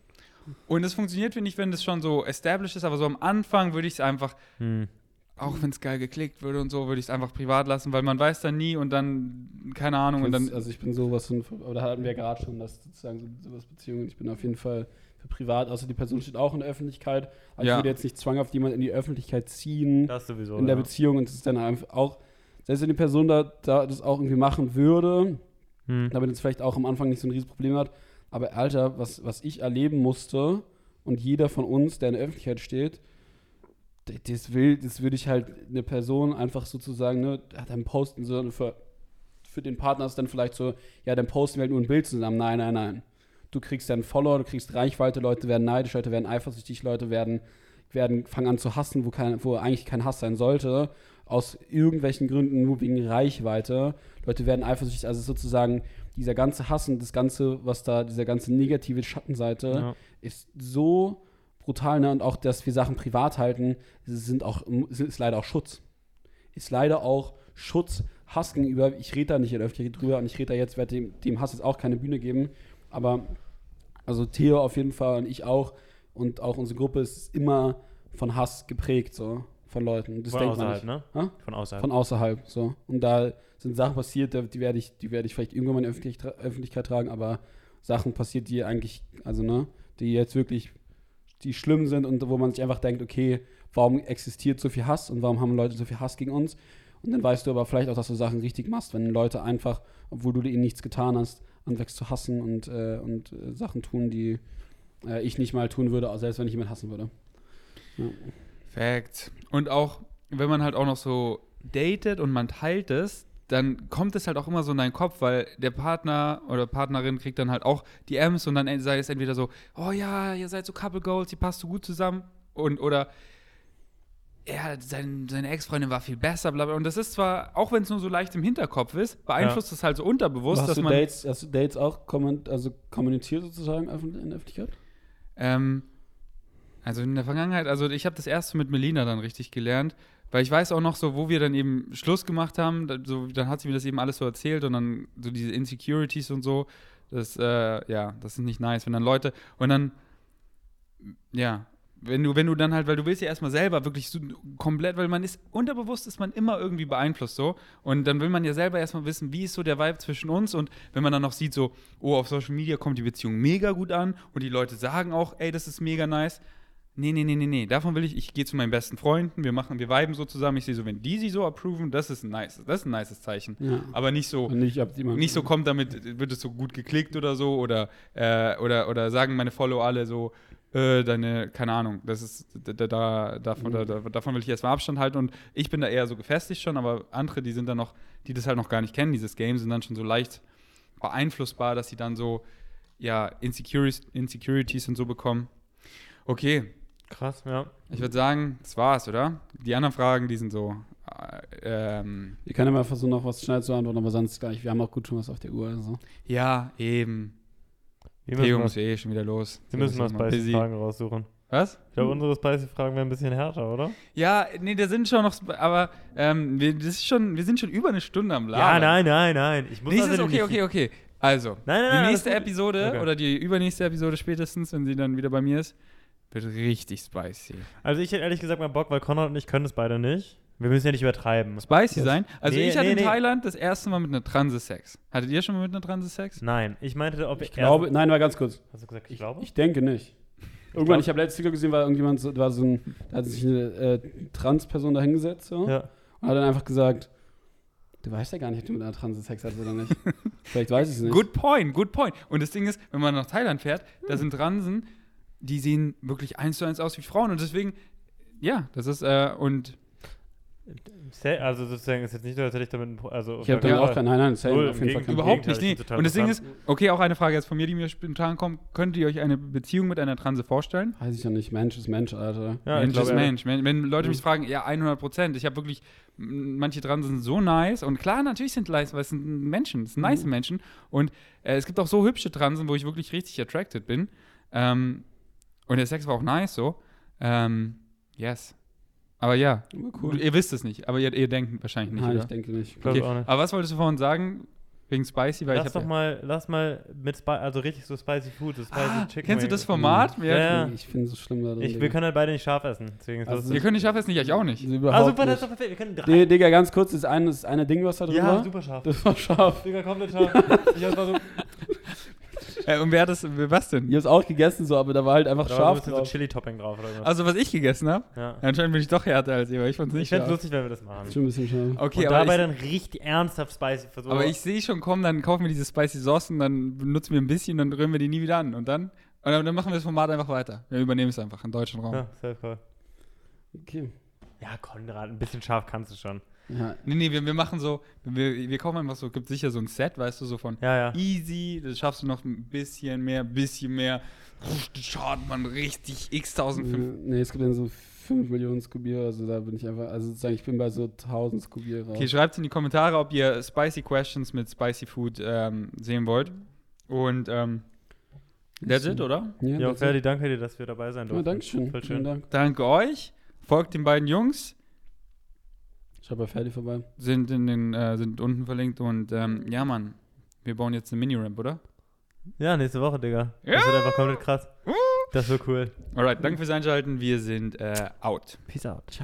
Und es funktioniert, finde ich, wenn das schon so established ist, aber so am Anfang würde ich es einfach, Hm. Auch wenn es geil geklickt würde und so, würde ich es einfach privat lassen, weil man weiß dann nie und dann, keine Ahnung, und dann. also ich bin sowas von, oder hatten wir gerade schon, dass sozusagen so, sowas Beziehungen, ich bin auf jeden Fall für privat, außer die Person steht auch in der Öffentlichkeit, aber Ja. ich würde jetzt nicht zwanghaft jemand in die Öffentlichkeit ziehen Das sowieso. in der ja. Beziehung und es ist dann einfach auch, selbst wenn die Person da, da das auch irgendwie machen würde, Hm. damit es vielleicht auch am Anfang nicht so ein Riesenproblem hat, aber Alter, was, was ich erleben musste und jeder von uns, der in der Öffentlichkeit steht, das will, das würde ich halt eine Person einfach sozusagen, ne, dann posten so für, für den Partner ist dann vielleicht so, ja, dann posten wir halt nur ein Bild zusammen. Nein, nein, nein. Du kriegst dann Follower, du kriegst Reichweite, Leute werden neidisch, Leute werden eifersüchtig, Leute werden, werden fangen an zu hassen, wo, kein, wo eigentlich kein Hass sein sollte, aus irgendwelchen Gründen nur wegen Reichweite. Leute werden eifersüchtig, also sozusagen dieser ganze Hass und das ganze, was da, dieser ganze negative Schattenseite Ja. ist so brutal, ne? Und auch, dass wir Sachen privat halten, sind auch, ist leider auch Schutz. Ist leider auch Schutz, Hass gegenüber. Ich rede da nicht in der Öffentlichkeit drüber und ich rede da jetzt, werde dem, dem Hass jetzt auch keine Bühne geben. Aber, also Theo auf jeden Fall und ich auch und auch unsere Gruppe ist immer von Hass geprägt, so, von Leuten. Das Von denkt man außerhalb, ne? Ha? Von außerhalb. Von außerhalb, so. Und da sind Sachen passiert, die werde ich, die werde ich vielleicht irgendwann mal in die Öffentlich Öffentlichkeit tragen, aber Sachen passiert, die eigentlich, also ne, die jetzt wirklich, die schlimm sind und wo man sich einfach denkt, okay, warum existiert so viel Hass und warum haben Leute so viel Hass gegen uns? Und dann weißt du aber vielleicht auch, dass du Sachen richtig machst, wenn Leute einfach, obwohl du ihnen nichts getan hast, anfängst zu hassen und, äh, und äh, Sachen tun, die äh, ich nicht mal tun würde, selbst wenn ich jemanden hassen würde. Ja. Fact. Und auch, wenn man halt auch noch so datet und man teilt es, dann kommt es halt auch immer so in deinen Kopf, weil der Partner oder Partnerin kriegt dann halt auch die M's und dann sei es entweder so, oh ja, ihr seid so Couple Goals, ihr passt so gut zusammen und oder ja, sein, seine Ex-Freundin war viel besser, bla bla. Und das ist zwar, auch wenn es nur so leicht im Hinterkopf ist, beeinflusst es halt so unterbewusst, hast, dass du man. Dates, hast du Dates auch komment, also kommuniziert sozusagen in der Öffentlichkeit? Ähm, also in der Vergangenheit, also ich habe das erste mit Melina dann richtig gelernt, weil ich weiß auch noch so, wo wir dann eben Schluss gemacht haben, da, so, dann hat sie mir das eben alles so erzählt und dann so diese Insecurities und so, das, äh, ja, das ist nicht nice, wenn dann Leute, und dann, ja, wenn du, wenn du dann halt, weil du willst ja erstmal selber wirklich so komplett, weil man ist, unterbewusst ist man immer irgendwie beeinflusst so. Und dann will man ja selber erstmal wissen, wie ist so der Vibe zwischen uns. Und wenn man dann noch sieht, so, oh, auf Social Media kommt die Beziehung mega gut an und die Leute sagen auch, ey, das ist mega nice. Nee, nee, nee, nee, nee. Davon will ich, ich gehe zu meinen besten Freunden, wir machen, wir viben so zusammen. Ich sehe so, wenn die sie so approven, das ist ein nice, das ist ein nices Zeichen. Ja. Aber nicht so, Und nicht, nicht so kommt damit, wird es so gut geklickt oder so oder, äh, oder, oder sagen meine Follower alle so, äh, deine, keine Ahnung, das ist, da, da- da, davon, da, da, davon will ich erstmal Abstand halten und ich bin da eher so gefestigt schon, aber andere, die sind dann noch, die das halt noch gar nicht kennen, dieses Game, sind dann schon so leicht beeinflussbar, dass sie dann so, ja, Insecurities, Insecurities und so bekommen. Okay, Krass, ja. ich würde sagen, das war's, oder? Die anderen Fragen, die sind so, äh, ähm, Wir können ja mal versuchen, noch was schnell zu antworten, aber sonst gleich. Wir haben auch gut schon was auf der Uhr. Also. ja, eben. Wir Theo muss eh schon wieder los. wir müssen immer spicy. Fragen raussuchen. Was? Ich glaube, unsere spicy Fragen wären ein bisschen härter, oder? Ja, nee, da sind schon noch, aber ähm, wir, das ist schon, wir sind schon über eine Stunde am Ja, Labern. nein, nein, nein. Ich muss Nächstes, also okay, nicht- okay, okay. Also, Nein, nein, nein, die nächste. Episode Okay. oder die übernächste Episode spätestens, wenn sie dann wieder bei mir ist, wird richtig spicy. Also ich hätte ehrlich gesagt mal Bock, weil Konrad und ich können es beide nicht. Wir müssen ja nicht übertreiben. Spicy sein? Also Nee, ich hatte nee, in nee. Thailand das erste Mal mit einer Transe Sex. Hattet ihr schon mal mit einer Transe Sex? Nein, ich meinte, ob Ich glaube, nein, war ganz kurz. Hast du gesagt, ich glaube? Ich denke nicht. Irgendwann, ich habe letztes Video gesehen, war irgendjemand, so, da war so ein, da hat sich eine äh, Trans-Person da hingesetzt so, ja. und hat dann einfach gesagt, du weißt ja gar nicht, ob du mit einer Trans Sex hast oder nicht. Vielleicht weiß ich es nicht. Good point, good point. Und das Ding ist, wenn man nach Thailand fährt, da sind Transen, die sehen wirklich eins zu eins aus wie Frauen. Und deswegen, ja, das ist, äh, und Also sozusagen ist jetzt nicht so, als hätte ich damit also Ich habe auf da jeden auch Fall. keinen, nein, nein, Null, auf jeden Fall Gegen- kein überhaupt nicht, ich nee. Und das Ding ist, okay, auch eine Frage jetzt von mir, die mir spontan kommt. Könnt ihr euch eine Beziehung mit einer Transe vorstellen? Weiß ich ja nicht, Mensch ist Mensch, Alter. Ja, Mensch glaub, ist ja. Mensch. Wenn, wenn Leute mich Mhm. fragen, ja, 100 Prozent. Ich habe wirklich, manche Transen sind so nice. Und klar, natürlich sind nice, weil es sind Menschen, es sind nice Mhm. Menschen. Und äh, es gibt auch so hübsche Transen, wo ich wirklich richtig attracted bin. Ähm, und der Sex war auch nice so. Ähm, yes. Aber ja, cool. ihr wisst es nicht, aber ihr, ihr denkt wahrscheinlich nicht, Nein, ich oder? denke nicht. Okay. auch nicht. Aber was wolltest du vorhin sagen? Wegen Spicy, weil Lass ich doch hab, mal, lass mal mit Spi also richtig so spicy Food, so spicy ah, Chicken Kennst du das Format? Mhm. Ja. Ja. Ich finde es so schlimm da drin. Ich, wir können halt beide nicht scharf essen, deswegen Also Ihr könnt nicht schaffen, es nicht, ich auch nicht. Also Ah, super, das ist doch perfekt. Wir können drei. Nee, Digga, ganz kurz, das eine, das eine Ding, was da drin ja, war, super scharf. das war scharf. Digga, komplett scharf. Ich hab's mal so, Äh, und wer hat das, was denn? Ich hab's auch gegessen, so, aber da war halt einfach da war so ein scharf bisschen so. Chili-Topping drauf oder irgendwas. Also, was ich gegessen habe? ja. Anscheinend bin ich doch härter als ihr, weil ich fand's Ich nicht fände es scharf. lustig, wenn wir das machen. Schon ein bisschen scharf. Okay, und aber dabei ich, dann richtig ernsthaft spicy versuchen. aber ich sehe schon kommen, dann kaufen wir diese Spicy Sauce und dann benutzen wir ein bisschen, dann rühren wir die nie wieder an. Und dann, und dann dann machen wir das Format einfach weiter. Wir übernehmen es einfach im deutschen Raum. Ja, safe call. Okay. Ja, Konrad, ein bisschen scharf kannst du schon. Ja, Nee, nee, wir, wir machen so, wir, wir kaufen einfach so, gibt sicher so ein Set, weißt du, so von Ja, ja. easy, das schaffst du noch ein bisschen mehr, ein bisschen mehr. Schaut man richtig x tausend fünf. nee, es gibt dann so 5 Millionen Skubier, also da bin ich einfach, also sozusagen, ich bin bei so 1000 Skubier raus. Okay, schreibt in die Kommentare, ob ihr Spicy Questions mit Spicy Food ähm, sehen wollt. Und ähm, that's it, oder? Ja, Ja, Ferdi, danke dir, dass wir dabei sein ja, durften. danke schön. Voll Vielen schön. Dank. Danke euch. Folgt den beiden Jungs. Schau bei Ferdi vorbei. Sind, in den, äh, sind unten verlinkt. Und ähm, ja, Mann. Wir bauen jetzt eine Mini-Ramp, oder? Ja, nächste Woche, Digga. Ja. Das wird einfach komplett krass. Das wird cool. Alright, danke fürs Einschalten. Wir sind äh, out. Peace out. Ciao.